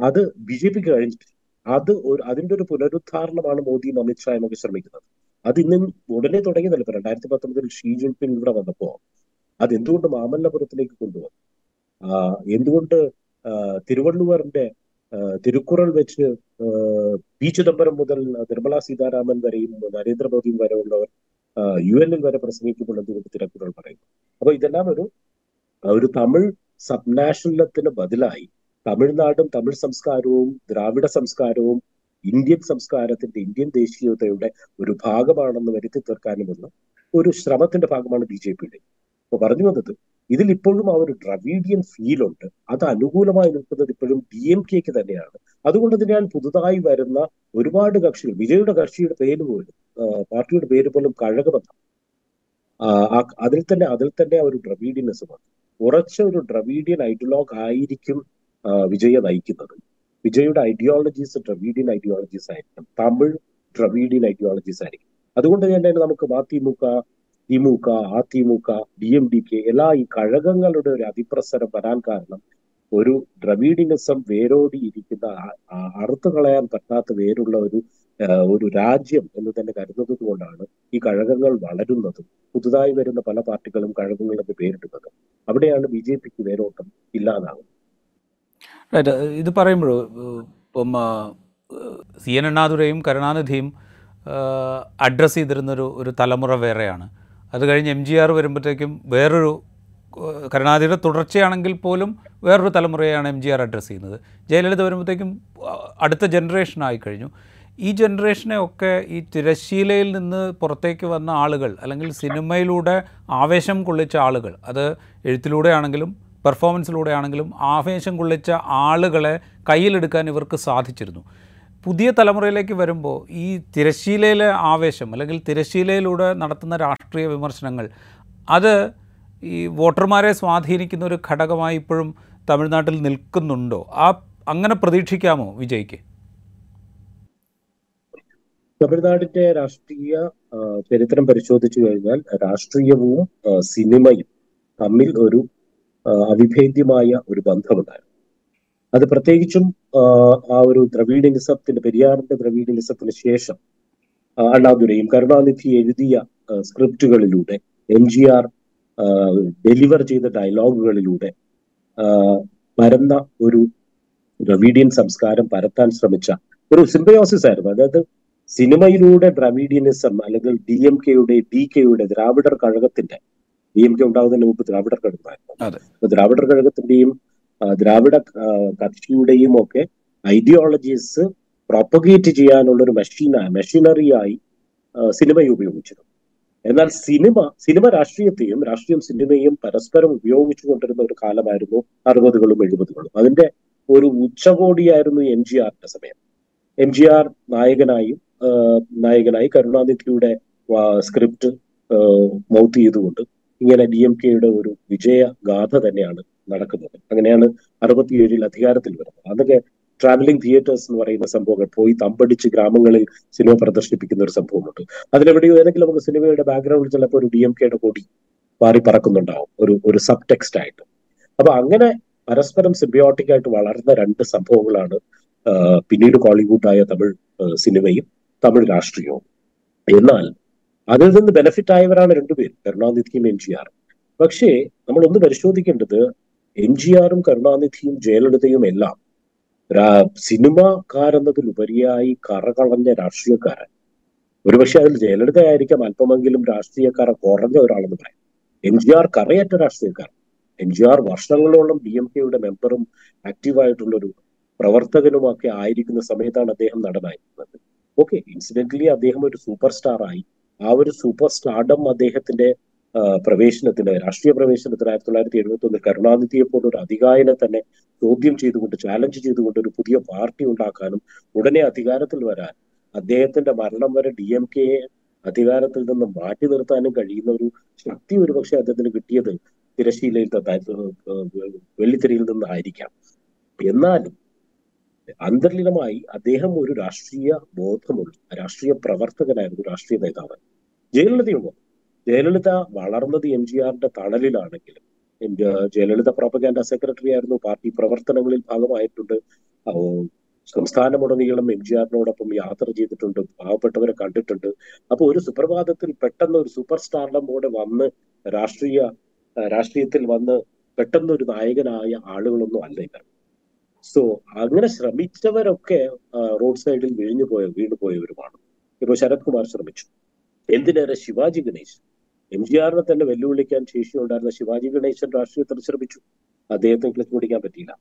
അത് ബി ജെ പിക്ക് കഴിഞ്ഞിട്ടില്ല. അത് ഒരു അതിന്റെ ഒരു പുനരുദ്ധാരണമാണ് മോദിയും അമിത്ഷായും ഒക്കെ ശ്രമിക്കുന്നത്. അത് ഇന്ന് ഉടനെ തുടങ്ങിയതല്ല ഇപ്പൊ രണ്ടായിരത്തി പത്തൊമ്പതിൽ ഷീ ജിൻപിങ് ഇവിടെ വന്നപ്പോ അത് എന്തുകൊണ്ട് മാമല്ലപുരത്തിലേക്ക് കൊണ്ടുവന്നു എന്തുകൊണ്ട് തിരുവള്ളുവറിന്റെ തിരുക്കുറൾ വെച്ച് പി ചിദംബരം മുതൽ നിർമ്മല സീതാരാമൻ വരെയും നരേന്ദ്രമോദിയും വരെ ഉള്ളവർ യു എനിൽ വരെ പ്രസംഗിക്കുമ്പോൾ എന്തുകൊണ്ട് തിരുക്കുറൾ പറയുന്നു? അപ്പൊ ഇതെല്ലാം ഒരു ഒരു തമിഴ് സബ്നാഷണലത്തിന് ബദലായി. തമിഴ്നാടും തമിഴ് സംസ്കാരവും ദ്രാവിഡ സംസ്കാരവും ഇന്ത്യൻ സംസ്കാരത്തിന്റെ ഇന്ത്യൻ ദേശീയതയുടെ ഒരു ഭാഗമാണെന്ന് വരുത്തി തീർക്കാനുമുള്ള ഒരു ശ്രമത്തിന്റെ ഭാഗമാണ് ബി ജെ പിയുടെ. അപ്പൊ പറഞ്ഞു വന്നത് ഇതിൽ ഇപ്പോഴും ആ ഒരു ഡ്രവീഡിയൻ ഫീൽ ഉണ്ട്. അത് അനുകൂലമായി നിൽക്കുന്നത് ഇപ്പോഴും ഡി എം കെക്ക് തന്നെയാണ്. അതുകൊണ്ട് ഞാൻ പുതുതായി വരുന്ന ഒരുപാട് കക്ഷികൾ വിജയുടെ കക്ഷിയുടെ പേര് പോലും പാർട്ടിയുടെ പേര് പോലും കഴകമെന്ന അതിൽ തന്നെ അതിൽ തന്നെ ആ ഒരു ഡ്രവീഡിയനിസമാണ് ഉറച്ച ഒരു ഡ്രവീഡിയൻ ഐഡിയോളോഗ് ആയിരിക്കും വിജയെ നയിക്കുന്നത്. വിജയുടെ ഐഡിയോളജീസ് ഡ്രവീഡിയൻ ഐഡിയോളജീസ് ആയിരിക്കും. തമിഴ് ഡ്രവീഡിയൻ ഐഡിയോളജീസ് ആയിരിക്കും. അതുകൊണ്ട് തന്നെ നമുക്ക് മതിമുക തിമുക അതിമുക ഡി എം ഡി കെ എല്ലാ ഈ കഴകങ്ങളുടെ ഒരു അതിപ്രസരം വരാൻ കാരണം ഒരു ദ്രവീഡിനിസം വേരോടി ഇരിക്കുന്ന അറുത്തു കളയാൻ പറ്റാത്ത വേരുള്ള ഒരു ഒരു രാജ്യം എന്ന് തന്നെ കരുതുന്നത് കൊണ്ടാണ് ഈ കഴകങ്ങൾ വളരുന്നതും പുതുതായി വരുന്ന പല പാർട്ടികളും കഴകങ്ങളെന്ന് പേരിടുന്നതും. അവിടെയാണ് ബി ജെ പിക്ക് വേരോട്ടം ഇല്ലാതാകുന്നത് റൈറ്റ് ഇത് പറയുമ്പോൾ ഇപ്പം സി എൻ അണ്ണാതുരയും കരുണാനിധിയും അഡ്രസ്സ് ചെയ്തിരുന്നൊരു ഒരു തലമുറ വേറെയാണ്. അത് കഴിഞ്ഞ് എം ജി ആർ വരുമ്പോഴത്തേക്കും വേറൊരു കരുണാനിധിയുടെ തുടർച്ചയാണെങ്കിൽ പോലും വേറൊരു തലമുറയാണ് എം ജി ആർ അഡ്രസ്സ് ചെയ്യുന്നത്. ജയലളിത വരുമ്പോഴത്തേക്കും അടുത്ത ജനറേഷൻ ആയിക്കഴിഞ്ഞു ഈ ജനറേഷനെ ഒക്കെ ഈ തിരശ്ശീലയിൽ നിന്ന് പുറത്തേക്ക് വന്ന ആളുകൾ അല്ലെങ്കിൽ സിനിമയിലൂടെ ആവേശം കൊള്ളിച്ച ആളുകൾ അത് എഴുത്തിലൂടെ ആണെങ്കിലും പെർഫോമൻസിലൂടെ ആണെങ്കിലും ആവേശം കൊള്ളിച്ച ആളുകളെ കയ്യിലെടുക്കാൻ ഇവർക്ക് സാധിച്ചിരുന്നു. പുതിയ തലമുറയിലേക്ക് വരുമ്പോൾ ഈ തിരശ്ശീലയിലെ ആവേശം അല്ലെങ്കിൽ തിരശ്ശീലയിലൂടെ നടത്തുന്ന രാഷ്ട്രീയ വിമർശനങ്ങൾ അത് ഈ വോട്ടർമാരെ സ്വാധീനിക്കുന്ന ഒരു ഘടകമായി ഇപ്പോഴും തമിഴ്നാട്ടിൽ നിൽക്കുന്നുണ്ടോ? ആ അങ്ങനെ പ്രതീക്ഷിക്കാമോ വിജയ്ക്ക്? തമിഴ്നാടിന്റെ രാഷ്ട്രീയ ചരിത്രം പരിശോധിച്ചു കഴിഞ്ഞാൽ രാഷ്ട്രീയവും സിനിമയും തമ്മിൽ ഒരു അവിഭേദ്യമായ ഒരു ബന്ധമുണ്ടായിരുന്നു. അത് പ്രത്യേകിച്ചും ആ, ഒരു ദ്രവീഡിനിസത്തിന്റെ പെരിയാറിന്റെ ദ്രവീഡിനിസത്തിന് ശേഷം അണ്ണാദുരയും കരുണാനിധി എഴുതിയ സ്ക്രിപ്റ്റുകളിലൂടെ എം ജി ആർ ഡെലിവർ ചെയ്ത ഡയലോഗുകളിലൂടെ പരന്ന ഒരു ദ്രവീഡിയൻ സംസ്കാരം പരത്താൻ ശ്രമിച്ച ഒരു സിംബയോസിസ് ആയിരുന്നു. അതായത് സിനിമയിലൂടെ ദ്രവീഡിയനിസം അല്ലെങ്കിൽ ഡി എം കെയുടെ ഡി കെയുടെ ദ്രാവിഡർ കഴകത്തിന്റെ ഡി എം കെ ഉണ്ടാകുന്നതിന് മുമ്പ് ദ്രാവിഡർ കഴകമായിരുന്നു. അപ്പൊ ദ്രാവിഡർ കഴകത്തിന്റെയും ദ്രാവിഡ കക്ഷിയുടെയും ഒക്കെ ഐഡിയോളജീസ് പ്രൊപ്പഗേറ്റ് ചെയ്യാനുള്ള ഒരു മെഷീന മെഷീനറിയായി സിനിമയെ ഉപയോഗിച്ചിരുന്നു. എന്നാൽ സിനിമ സിനിമ രാഷ്ട്രീയത്തെയും രാഷ്ട്രീയം സിനിമയും പരസ്പരം ഉപയോഗിച്ചു കൊണ്ടിരുന്ന ഒരു കാലമായിരുന്നു അറുപതുകളും എഴുപതുകളും. അതിന്റെ ഒരു ഉച്ചകോടിയായിരുന്നു എം ജി ആറിന്റെ സമയം. എം ജി ആർ നായകനായും നായകനായി കരുണാനിധിയുടെ സ്ക്രിപ്റ്റ് മൗത്ത് ചെയ്തുകൊണ്ട് ഇങ്ങനെ ഡി എം കെയുടെ ഒരു വിജയ ഗാഥ തന്നെയാണ് നടക്കുന്നത്. അങ്ങനെയാണ് അറുപത്തിയേഴിൽ അധികാരത്തിൽ വരുന്നത്. അതൊക്കെ ട്രാവലിംഗ് തിയേറ്റേഴ്സ് എന്ന് പറയുന്ന സംഭവങ്ങൾ പോയി തമ്പടിച്ച് ഗ്രാമങ്ങളിൽ സിനിമ പ്രദർശിപ്പിക്കുന്ന ഒരു സംഭവമുണ്ട്. അതിലെവിടെയോ ഏതെങ്കിലും നമുക്ക് സിനിമയുടെ ബാക്ക്ഗ്രൗണ്ടിൽ ചിലപ്പോൾ ഒരു ഡി എം കെയുടെ കൊടി മാറി പറക്കുന്നുണ്ടാവും ഒരു ഒരു സബ് ടെക്സ്റ്റ് ആയിട്ട്. അപ്പൊ അങ്ങനെ പരസ്പരം സിബിയോട്ടിക് ആയിട്ട് വളർന്ന രണ്ട് സംഭവങ്ങളാണ് പിന്നീട് കോളിവുഡായ തമിഴ് സിനിമയും തമിഴ് രാഷ്ട്രീയവും. എന്നാൽ അതിൽ നിന്ന് ബെനിഫിറ്റ് ആയവരാണ് രണ്ടുപേരും കരുണാനിധിയും എം ജി ആറും പക്ഷേ നമ്മൾ ഒന്ന് പരിശോധിക്കേണ്ടത് എം ജി ആറും കരുണാനിധിയും ജയലളിതയും എല്ലാം സിനിമക്കാരെന്നതിലുപരിയായി കറകളഞ്ഞ രാഷ്ട്രീയക്കാരൻ ഒരുപക്ഷെ അതിൽ ജയലളിത ആയിരിക്കാം അല്പമെങ്കിലും രാഷ്ട്രീയക്കാരെ കുറഞ്ഞ ഒരാളെന്ന് പറയാം. എം ജി ആർ കറയറ്റ രാഷ്ട്രീയക്കാരൻ എം ജി ആർ വർഷങ്ങളോളം ഡി എം കെയുടെ മെമ്പറും ആക്റ്റീവായിട്ടുള്ള ഒരു പ്രവർത്തകനുമൊക്കെ ആയിരിക്കുന്ന സമയത്താണ് അദ്ദേഹം നടനായിരുന്നത്. ഓക്കെ ഇൻസിഡന്റലി അദ്ദേഹം ഒരു സൂപ്പർ സ്റ്റാർ ആയി ആ ഒരു സൂപ്പർ സ്റ്റാർഡം അദ്ദേഹത്തിന്റെ പ്രവേശനത്തിന് രാഷ്ട്രീയ പ്രവേശനത്തിന് ആയിരത്തി തൊള്ളായിരത്തി എഴുപത്തി ഒന്നിൽ കരുണാനിധിയെ പോലെ ഒരു അധികായനെ തന്നെ ചോദ്യം ചെയ്തുകൊണ്ട് ചാലഞ്ച് ചെയ്തുകൊണ്ട് ഒരു പുതിയ പാർട്ടി ഉണ്ടാക്കാനും ഉടനെ അധികാരത്തിൽ വരാൻ അദ്ദേഹത്തിന്റെ മരണം വരെ ഡി എം കെയെ അധികാരത്തിൽ നിന്ന് മാറ്റി നിർത്താനും കഴിയുന്ന ഒരു ശക്തി ഒരുപക്ഷെ അദ്ദേഹത്തിന് കിട്ടിയത് തിരശീലയിൽ വെള്ളിത്തിരയിൽ നിന്നായിരിക്കാം. എന്നാലും അന്തർലീനമായി അദ്ദേഹം ഒരു രാഷ്ട്രീയ ബോധമുള്ള രാഷ്ട്രീയ പ്രവർത്തകനായിരുന്നു രാഷ്ട്രീയ നേതാവ്. ജയലളിതയുമോ ജയലളിത വളർന്നത് എം ജി ആറിന്റെ തണലിലാണെങ്കിലും ജയലളിത പ്രൊപ്പഗാൻഡ സെക്രട്ടറി ആയിരുന്നു പാർട്ടി പ്രവർത്തനങ്ങളിൽ ഭാഗമായിട്ടുണ്ട്. സംസ്ഥാന സംസ്ഥാനമുടനീളം എം ജി ആറിനോടൊപ്പം യാത്ര ചെയ്തിട്ടുണ്ട് പാവപ്പെട്ടവരെ കണ്ടിട്ടുണ്ട്. അപ്പൊ ഒരു സുപ്രഭാതത്തിൽ പെട്ടെന്ന് ഒരു സൂപ്പർ സ്റ്റാറിലും കൂടെ വന്ന് രാഷ്ട്രീയ രാഷ്ട്രീയത്തിൽ വന്ന് പെട്ടെന്ന് ഒരു നായകനായ ആളുകളൊന്നും അല്ല ഇവർ. സോ അങ്ങനെ ശ്രമിച്ചവരൊക്കെ റോഡ് സൈഡിൽ വിഴിഞ്ഞു പോയ വീണു പോയവരുമാണ്. ഇപ്പൊ ശരത് കുമാർ ശ്രമിച്ചു. എന്തിനേറെ ശിവാജി ഗണേശ് എം ജി ആറിനെ തന്നെ വെല്ലുവിളിക്കാൻ ശേഷിയുണ്ടായിരുന്ന ശിവാജി ഗണേശൻ രാഷ്ട്രീയത്തിൽ ശ്രമിച്ചു. അദ്ദേഹത്തെ ക്ലച്ച് പിടിക്കാൻ പറ്റിയില്ല.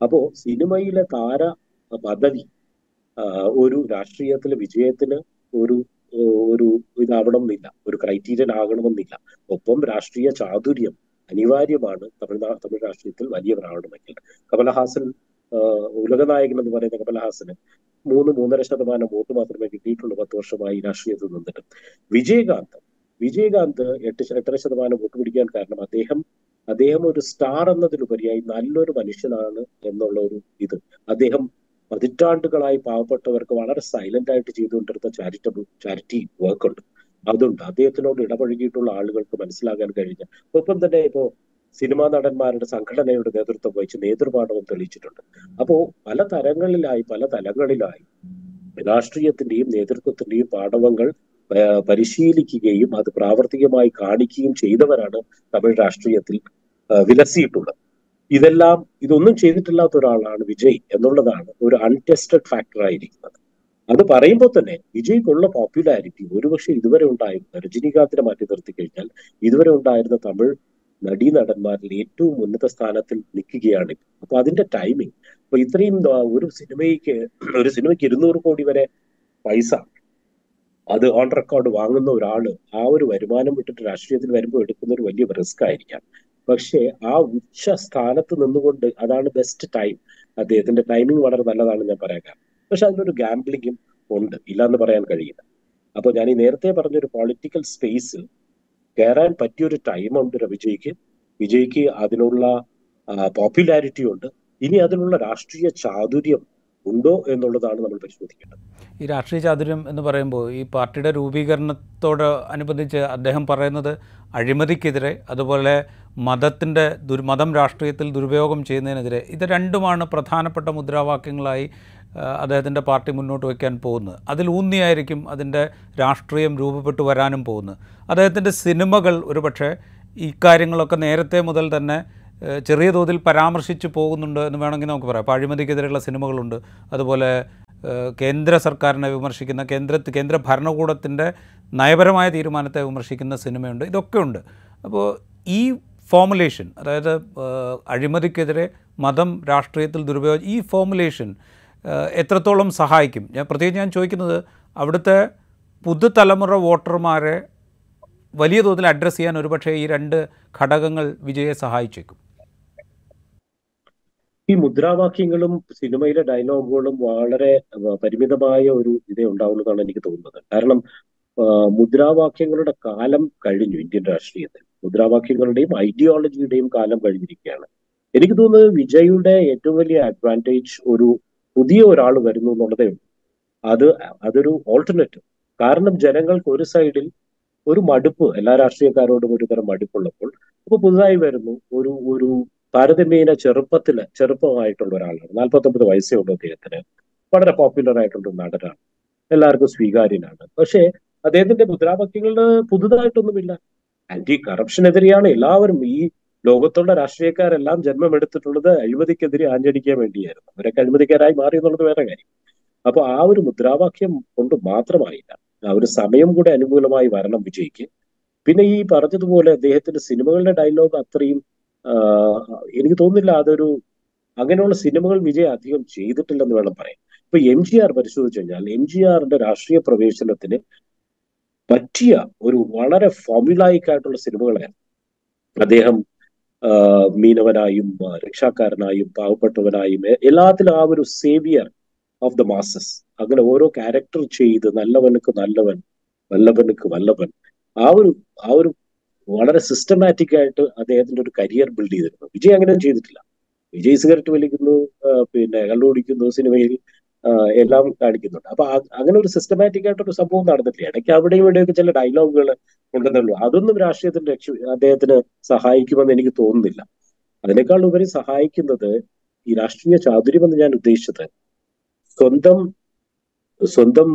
അപ്പോ സിനിമയിലെ താര പദവി ഒരു രാഷ്ട്രീയത്തിലെ വിജയത്തിന് ഒരു ഒരു ഇതാവണം എന്നില്ല ഒരു ക്രൈറ്റീരിയൻ ആകണമെന്നില്ല. ഒപ്പം രാഷ്ട്രീയ ചാതുര്യം അനിവാര്യമാണ്. തമിഴ്നാട് തമിഴ് രാഷ്ട്രീയത്തിൽ വലിയവരാവണമെങ്കിൽ കമലഹാസൻ ആ, ഉലകനായകൻ എന്ന് പറയുന്ന കമൽഹാസന് മൂന്ന് മൂന്നര ശതമാനം വോട്ട് മാത്രമേ കിട്ടിയിട്ടുള്ളൂ പത്ത് വർഷമായി രാഷ്ട്രീയത്തിൽ നിന്നിട്ട്. വിജയകാന്ത് വിജയകാന്ത് എട്ട് എട്ടര ശതമാനം വോട്ട് പിടിക്കാൻ കാരണം അദ്ദേഹം അദ്ദേഹം ഒരു സ്റ്റാർ എന്നതിലുപരിയായി നല്ലൊരു മനുഷ്യനാണ് എന്നുള്ള ഒരു ഇത്. അദ്ദേഹം പതിറ്റാണ്ടുകളായി പാവപ്പെട്ടവർക്ക് വളരെ സൈലന്റ് ആയിട്ട് ചെയ്തുകൊണ്ടിരുന്ന ചാരിറ്റബിൾ ചാരിറ്റി വർക്ക് ഉണ്ട്. അതുണ്ട് അദ്ദേഹത്തിനോട് ഇടപഴകിയിട്ടുള്ള ആളുകൾക്ക് മനസ്സിലാകാൻ കഴിഞ്ഞ ഒപ്പം തന്നെ ഇപ്പോ സിനിമാ നടന്മാരുടെ സംഘടനയുടെ നേതൃത്വം വഹിച്ച് നേതൃപാഠവും തെളിയിച്ചിട്ടുണ്ട്. അപ്പോ പല തരങ്ങളിലായി പല തലങ്ങളിലായി രാഷ്ട്രീയത്തിന്റെയും നേതൃത്വത്തിന്റെയും പാഠവങ്ങൾ പരിശീലിക്കുകയും അത് പ്രാവർത്തികമായി കാണിക്കുകയും ചെയ്തവരാണ് തമിഴ് രാഷ്ട്രീയത്തിൽ വിലസിയിട്ടുള്ളത് ഇതെല്ലാം ഇതൊന്നും ചെയ്തിട്ടില്ലാത്ത ഒരാളാണ് വിജയ് എന്നുള്ളതാണ് ഒരു അൺടെസ്റ്റഡ് ഫാക്ടർ ആയിരിക്കുന്നത്. അത് പറയുമ്പോൾ തന്നെ വിജയ്ക്കുള്ള പോപ്പുലാരിറ്റി ഒരുപക്ഷെ ഇതുവരെ ഉണ്ടായിരുന്ന രജനീകാന്തിനെ മാറ്റി നിർത്തി കഴിഞ്ഞാൽ ഇതുവരെ ഉണ്ടായിരുന്ന തമിഴ് നടീനടന്മാരിൽ ഏറ്റവും ഉന്നത സ്ഥാനത്തിൽ നിൽക്കുകയാണ്. അപ്പൊ അതിന്റെ ടൈമിംഗ് അപ്പൊ ഇത്രയും ഒരു സിനിമയ്ക്ക് ഒരു സിനിമയ്ക്ക് ഇരുന്നൂറ് കോടി വരെ പൈസ. അത് ഓൺ റെക്കോർഡ് വാങ്ങുന്ന ഒരാൾ ആ ഒരു വരുമാനം വിട്ടിട്ട് രാഷ്ട്രീയത്തിൽ വരുമ്പോൾ എടുക്കുന്ന ഒരു വലിയ റിസ്ക് ആയിരിക്കാം. പക്ഷേ ആ ഉച്ച സ്ഥാനത്ത് നിന്നുകൊണ്ട് അതാണ് ബെസ്റ്റ് ടൈം അദ്ദേഹത്തിന്റെ ടൈമിംഗ് വളരെ നല്ലതാണ് ഞാൻ പറയാൻ കാരണം. പക്ഷെ അതിനൊരു ഗാംബ്ലിങ്ങും ഉണ്ട്. ഇല്ലാന്ന് പറയാൻ കഴിയില്ല. അപ്പൊ ഞാൻ ഈ നേരത്തെ പറഞ്ഞൊരു പൊളിറ്റിക്കൽ സ്പേസിൽ കയറാൻ പറ്റിയൊരു ടൈമുണ്ട് വിജയ്ക്ക് വിജയ്ക്ക് അതിനുള്ള പോപ്പുലാരിറ്റി ഉണ്ട്. ഇനി അതിനുള്ള രാഷ്ട്രീയ ചാതുര്യം ഉണ്ടോ എന്നുള്ളതാണ് നമ്മൾ പരിശോധിക്കേണ്ടത്. ഈ രാഷ്ട്രീയ ചാതുര്യം എന്ന് പറയുമ്പോൾ ഈ പാർട്ടിയുടെ രൂപീകരണത്തോട് അനുബന്ധിച്ച് അദ്ദേഹം പറയുന്നത് അഴിമതിക്കെതിരെ അതുപോലെ മതത്തിന്റെ ദുർ മതം രാഷ്ട്രീയത്തിൽ ദുരുപയോഗം ചെയ്യുന്നതിനെതിരെ ഇത് രണ്ടുമാണ് പ്രധാനപ്പെട്ട മുദ്രാവാക്യങ്ങളായി അദ്ദേഹത്തിന്റെ പാർട്ടി മുന്നോട്ട് വയ്ക്കാൻ പോകുന്നത്. അതിൽ ഊന്നിയായിരിക്കും അതിന്റെ രാഷ്ട്രീയം രൂപപ്പെട്ടു വരാനും പോകുന്നത്. അദ്ദേഹത്തിന്റെ സിനിമകൾ ഒരുപക്ഷെ ഇക്കാര്യങ്ങളൊക്കെ നേരത്തെ മുതൽ തന്നെ ചെറിയ തോതിൽ പരാമർശിച്ചു പോകുന്നുണ്ട് എന്ന് വേണമെങ്കിൽ നമുക്ക് പറയാം. അപ്പോൾ അഴിമതിക്കെതിരെയുള്ള സിനിമകളുണ്ട്. അതുപോലെ കേന്ദ്ര സർക്കാരിനെ വിമർശിക്കുന്ന കേന്ദ്ര കേന്ദ്ര ഭരണകൂടത്തിന്റെ നയപരമായ തീരുമാനത്തെ വിമർശിക്കുന്ന സിനിമയുണ്ട്. ഇതൊക്കെയുണ്ട് അപ്പോൾ ഈ ഫോമുലേഷൻ അതായത് അഴിമതിക്കെതിരെ മതം രാഷ്ട്രീയത്തിൽ ദുരുപയോഗം ഈ ഫോമുലേഷൻ എത്രത്തോളം സഹായിക്കും? ഞാൻ പ്രത്യേകിച്ച് ഞാൻ ചോദിക്കുന്നത് അവിടുത്തെ പുതുതലമുറ വോട്ടർമാരെ വലിയ തോതിൽ അഡ്രസ്സ് ചെയ്യാൻ ഒരുപക്ഷെ ഈ രണ്ട് ഘടകങ്ങൾ വിജയെ സഹായിച്ചേക്കും. ഈ മുദ്രാവാക്യങ്ങളും സിനിമയിലെ ഡയലോഗുകളും വളരെ പരിമിതമായ ഒരു ഇതേ ഉണ്ടാവുള്ളൂ എന്നാണ് എനിക്ക് തോന്നുന്നത്. കാരണം മുദ്രാവാക്യങ്ങളുടെ കാലം കഴിഞ്ഞു ഇന്ത്യൻ രാഷ്ട്രീയത്തിൽ. മുദ്രാവാക്യങ്ങളുടെയും ഐഡിയോളജിയുടെയും കാലം കഴിഞ്ഞിരിക്കുകയാണ്. എനിക്ക് തോന്നുന്നത് വിജയുടെ ഏറ്റവും വലിയ അഡ്വാന്റേജ് ഒരു പുതിയ ഒരാൾ വരുന്നു എന്നുള്ളതേ ഉള്ളൂ. അത് അതൊരു ഓൾട്ടർനേറ്റീവ് കാരണം ജനങ്ങൾക്ക് ഒരു സൈഡിൽ ഒരു മടുപ്പ് എല്ലാ രാഷ്ട്രീയക്കാരോടും ഒരു തരം മടുപ്പുള്ളപ്പോൾ അപ്പൊ പുതുതായി വരുന്നു ഒരു ഒരു താരതമ്യേന ചെറുപ്പത്തിൽ ചെറുപ്പമായിട്ടുള്ള ഒരാളാണ്. നാൽപ്പത്തൊമ്പത് വയസ്സേ ഉള്ളൂ അദ്ദേഹത്തിന്. വളരെ പോപ്പുലർ ആയിട്ടുള്ള നടനാണ്. എല്ലാവർക്കും സ്വീകാര്യനാണ്. പക്ഷേ അദ്ദേഹത്തിന്റെ മുദ്രാവാക്യങ്ങളിൽ പുതുതായിട്ടൊന്നുമില്ല. ആന്റി കറപ്ഷനെതിരെയാണ് എല്ലാവരും ഈ ലോകത്തുള്ള രാഷ്ട്രീയക്കാരെല്ലാം ജന്മമെടുത്തിട്ടുള്ളത് അഴിമതിക്കെതിരെ ആഞ്ഞടിക്കാൻ വേണ്ടിയായിരുന്നു. അവരൊക്കെ അഴിമതിക്കാരായി മാറി എന്നുള്ളത് വേറെ കാര്യം. അപ്പൊ ആ ഒരു മുദ്രാവാക്യം കൊണ്ട് മാത്രമായില്ല ആ ഒരു സമയം കൂടെ അനുകൂലമായി വരണം വിജയ്ക്ക്. പിന്നെ ഈ പറഞ്ഞതുപോലെ അദ്ദേഹത്തിന്റെ സിനിമകളുടെ ഡയലോഗ് അത്രയും എനിക്ക് തോന്നുന്നില്ല അതൊരു അങ്ങനെയുള്ള സിനിമകൾ വിജയ് അധികം ചെയ്തിട്ടില്ലെന്ന് വേണം പറയാം ഇപ്പൊ എം ജി ആർ പരിശോധിച്ചു കഴിഞ്ഞാൽ എം ജി ആറിന്റെ രാഷ്ട്രീയ പ്രവേശനത്തിന് പറ്റിയ ഒരു വളരെ ഫോമുലായിക് ആയിട്ടുള്ള സിനിമകളായിരുന്നു അദ്ദേഹം മീനവനായും രക്ഷാക്കാരനായും പാവപ്പെട്ടവനായും എല്ലാത്തിലും ആ ഒരു സേവിയർ ഓഫ് ദ മാസസ് അങ്ങനെ ഓരോ ക്യാരക്ടർ ചെയ്ത് നല്ലവനുക്ക് നല്ലവൻ വല്ലവനുക്ക് വല്ലവൻ ആ ഒരു ആ ഒരു വളരെ സിസ്റ്റമാറ്റിക് ആയിട്ട് അദ്ദേഹത്തിന്റെ ഒരു കരിയർ ബിൽഡ് ചെയ്തിരുന്നു. വിജയ് അങ്ങനെ ചെയ്തിട്ടില്ല. വിജയ് സിഗരറ്റ് വലിക്കുന്നു പിന്നെ കള്ളുകുടിക്കുന്നു സിനിമയിൽ. എല്ലാം കാണിക്കുന്നുണ്ട്. അപ്പൊ അങ്ങനെ ഒരു സിസ്റ്റമാറ്റിക് ആയിട്ടൊരു സംഭവം നടന്നിട്ടില്ല. ഇടയ്ക്ക് അവിടെയും ഇവിടെയൊക്കെ ചില ഡയലോഗുകൾ ഉണ്ടെന്നുള്ളൂ. അതൊന്നും രാഷ്ട്രീയത്തിന്റെ രക്ഷ അദ്ദേഹത്തിന് സഹായിക്കുമെന്ന് എനിക്ക് തോന്നുന്നില്ല. അതിനേക്കാൾ ഉപരി സഹായിക്കുന്നത് ഈ രാഷ്ട്രീയ ചാതുര്യം എന്ന് ഞാൻ ഉദ്ദേശിച്ചത് സ്വന്തം സ്വന്തം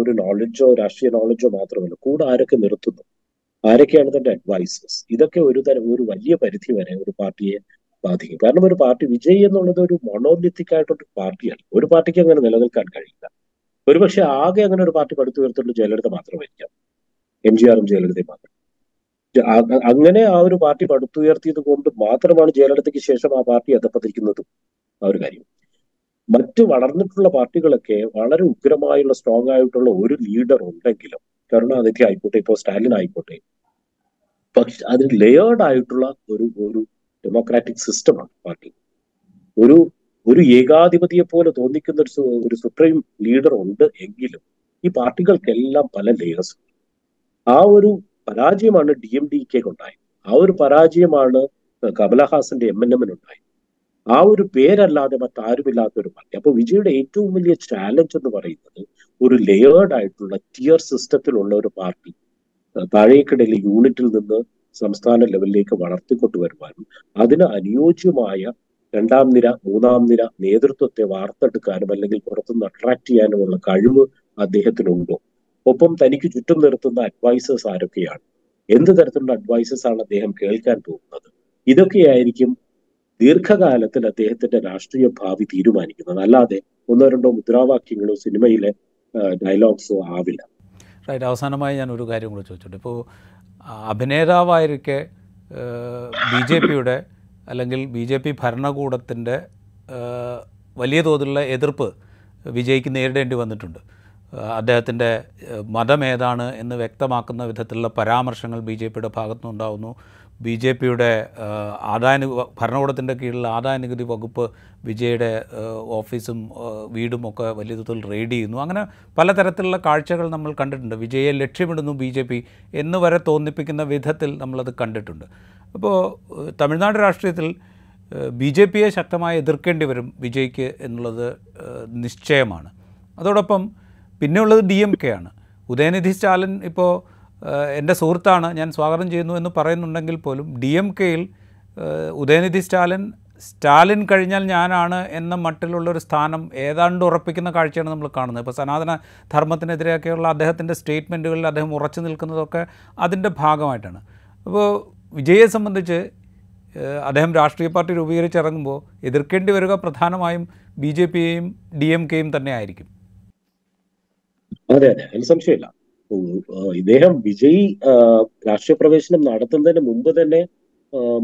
ഒരു നോളജോ രാഷ്ട്രീയ നോളജോ മാത്രമല്ല കൂടെ ആരൊക്കെ നിർത്തുന്നു? ആരൊക്കെയാണ് തന്റെ അഡ്വൈസേഴ്സ് ഇതൊക്കെ ഒരു തരം ഒരു വലിയ പരിധി വരെ ഒരു പാർട്ടിയെ ബാധിക്കും. കാരണം ഒരു പാർട്ടി വിജയ് എന്നുള്ളത് ഒരു മൊണോലിത്തിക് ആയിട്ടൊരു പാർട്ടിയാണ്. ഒരു പാർട്ടിക്ക് അങ്ങനെ നിലനിൽക്കാൻ കഴിയില്ല. ഒരുപക്ഷെ ആകെ അങ്ങനെ ഒരു പാർട്ടി പടുത്തുയർത്തുള്ള ജയലളിത മാത്രമായിരിക്കാം. എം ജി ആറും ജയലളിതയും മാത്രം. അങ്ങനെ ആ ഒരു പാർട്ടി പടുത്തുയർത്തിയത് കൊണ്ട് മാത്രമാണ് ജയലളിതയ്ക്ക് ശേഷം ആ പാർട്ടി എത്തപ്പെട്ടിരിക്കുന്നതും ആ ഒരു കാര്യം. മറ്റ് വളർന്നിട്ടുള്ള പാർട്ടികളൊക്കെ വളരെ ഉഗ്രമായുള്ള സ്ട്രോങ് ആയിട്ടുള്ള ഒരു ലീഡർ ഉണ്ടെങ്കിലും കരുണാനിധി ആയിക്കോട്ടെ ഇപ്പോൾ സ്റ്റാലിൻ ആയിക്കോട്ടെ പക്ഷെ അതിന് ലേയേർഡ് ആയിട്ടുള്ള ഒരു ഒരു ഡെമോക്രാറ്റിക് സിസ്റ്റമാണ് പാർട്ടി. ഒരു ഒരു ഏകാധിപതിയെ പോലെ തോന്നിക്കുന്ന ഒരു ഒരു സുപ്രീം ലീഡർ ഉണ്ട് എങ്കിലും ഈ പാർട്ടികൾക്കെല്ലാം പല ലേയേഴ്സ് ആ ഒരു പരാജയമാണ് ഡി എം ഡി ഉണ്ടായത്. ആ ഒരു പരാജയമാണ് കമലഹാസന്റെ എം എൻ എമ്മിനുണ്ടായത് ആ ഒരു പേരല്ലാതെ മറ്റാരുമില്ലാത്ത ഒരു പാർട്ടി. അപ്പൊ വിജയുടെ ഏറ്റവും വലിയ ചാലഞ്ച് എന്ന് പറയുന്നത് ഒരു ലേയേർഡ് ആയിട്ടുള്ള ടിയർ സിസ്റ്റത്തിലുള്ള ഒരു പാർട്ടി താഴേക്കിടയിൽ യൂണിറ്റിൽ നിന്ന് സംസ്ഥാന ലെവലിലേക്ക് വളർത്തിക്കൊണ്ടുവരുവാനും അതിന് അനുയോജ്യമായ രണ്ടാം നിര മൂന്നാം നിര നേതൃത്വത്തെ വാർത്തെടുക്കാനും അല്ലെങ്കിൽ പുറത്തുനിന്ന് അട്രാക്ട് ചെയ്യാനുമുള്ള കഴിവ് അദ്ദേഹത്തിനുണ്ടോ? ഒപ്പം തനിക്ക് ചുറ്റും നിർത്തുന്ന അഡ്വൈസേഴ്സ് ആരൊക്കെയാണ്? എന്ത് തരത്തിലുള്ള അഡ്വൈസേഴ്സ് ആണ് അദ്ദേഹം കേൾക്കാൻ പോകുന്നത്? ഇതൊക്കെയായിരിക്കും ദീർഘകാലത്തിൽ അദ്ദേഹത്തിന്റെ രാഷ്ട്രീയ ഭാവി തീരുമാനിക്കുന്നത്. അല്ലാതെ ഒന്നോ രണ്ടോ മുദ്രാവാക്യങ്ങളോ സിനിമയിലെ ഡയലോഗ്സോ ആവില്ല. റൈറ്റ് അവസാനമായി ഞാൻ ഒരു കാര്യം കൂടെ ചോദിച്ചോട്ടെ. ഇപ്പോൾ അഭിനേതാവായിരിക്കെ ബി ജെ പിയുടെ അല്ലെങ്കിൽ ബി ജെ പി ഭരണകൂടത്തിന്റെ വലിയ തോതിലുള്ള എതിർപ്പ് വിജയ്ക്ക് നേരിടേണ്ടി വന്നിട്ടുണ്ട്. അദ്ദേഹത്തിന്റെ മതം ഏതാണ് എന്ന് വ്യക്തമാക്കുന്ന വിധത്തിലുള്ള പരാമർശങ്ങൾ ബി ജെ പിയുടെ ഭാഗത്തുനിന്നുണ്ടാവുന്നു. ബി ജെ പിയുടെ ആദായ ഭരണകൂടത്തിന്റെ കീഴിലുള്ള ആദായ നികുതി വകുപ്പ് വിജയുടെ ഓഫീസും വീടും ഒക്കെ വലിയ തോതിൽ റെയ്ഡ് ചെയ്യുന്നു. അങ്ങനെ പലതരത്തിലുള്ള കാഴ്ചകൾ നമ്മൾ കണ്ടിട്ടുണ്ട്. വിജയെ ലക്ഷ്യമിടുന്നു ബി ജെ പി എന്ന് വരെ തോന്നിപ്പിക്കുന്ന വിധത്തിൽ നമ്മളത് കണ്ടിട്ടുണ്ട്. അപ്പോൾ തമിഴ്നാട് രാഷ്ട്രീയത്തിൽ ബി ജെ പിയെ ശക്തമായി എതിർക്കേണ്ടി വരും വിജയ്ക്ക് എന്നുള്ളത് നിശ്ചയമാണ്. അതോടൊപ്പം പിന്നെയുള്ളത് ഡി എം കെ ആണ്. ഉദയനിധി സ്റ്റാലിൻ ഇപ്പോൾ എന്റെ സുഹൃത്താണ് ഞാൻ സ്വാഗതം ചെയ്യുന്നു എന്ന് പറയുന്നുണ്ടെങ്കിൽ പോലും ഡി എം കെയിൽ ഉദയനിധി സ്റ്റാലിൻ സ്റ്റാലിൻ കഴിഞ്ഞാൽ ഞാനാണ് എന്ന മട്ടിലുള്ളൊരു സ്ഥാനം ഏതാണ്ട് ഉറപ്പിക്കുന്ന കാഴ്ചയാണ് നമ്മൾ കാണുന്നത്. ഇപ്പോൾ സനാതന ധർമ്മത്തിനെതിരെയൊക്കെയുള്ള അദ്ദേഹത്തിന്റെ സ്റ്റേറ്റ്മെന്റുകളിൽ അദ്ദേഹം ഉറച്ചു നിൽക്കുന്നതൊക്കെ അതിന്റെ ഭാഗമായിട്ടാണ്. അപ്പോൾ വിജയെ സംബന്ധിച്ച് അദ്ദേഹം രാഷ്ട്രീയ പാർട്ടി രൂപീകരിച്ചിറങ്ങുമ്പോൾ എതിർക്കേണ്ടി വരിക പ്രധാനമായും ബി ജെ പിയെയും ഡി എം കെയും തന്നെ ആയിരിക്കും അതെ അതെ അതിന് സംശയമില്ല ഇദ്ദേഹം വിജയ് രാഷ്ട്രീയ പ്രവേശനം നടത്തുന്നതിന് മുമ്പ് തന്നെ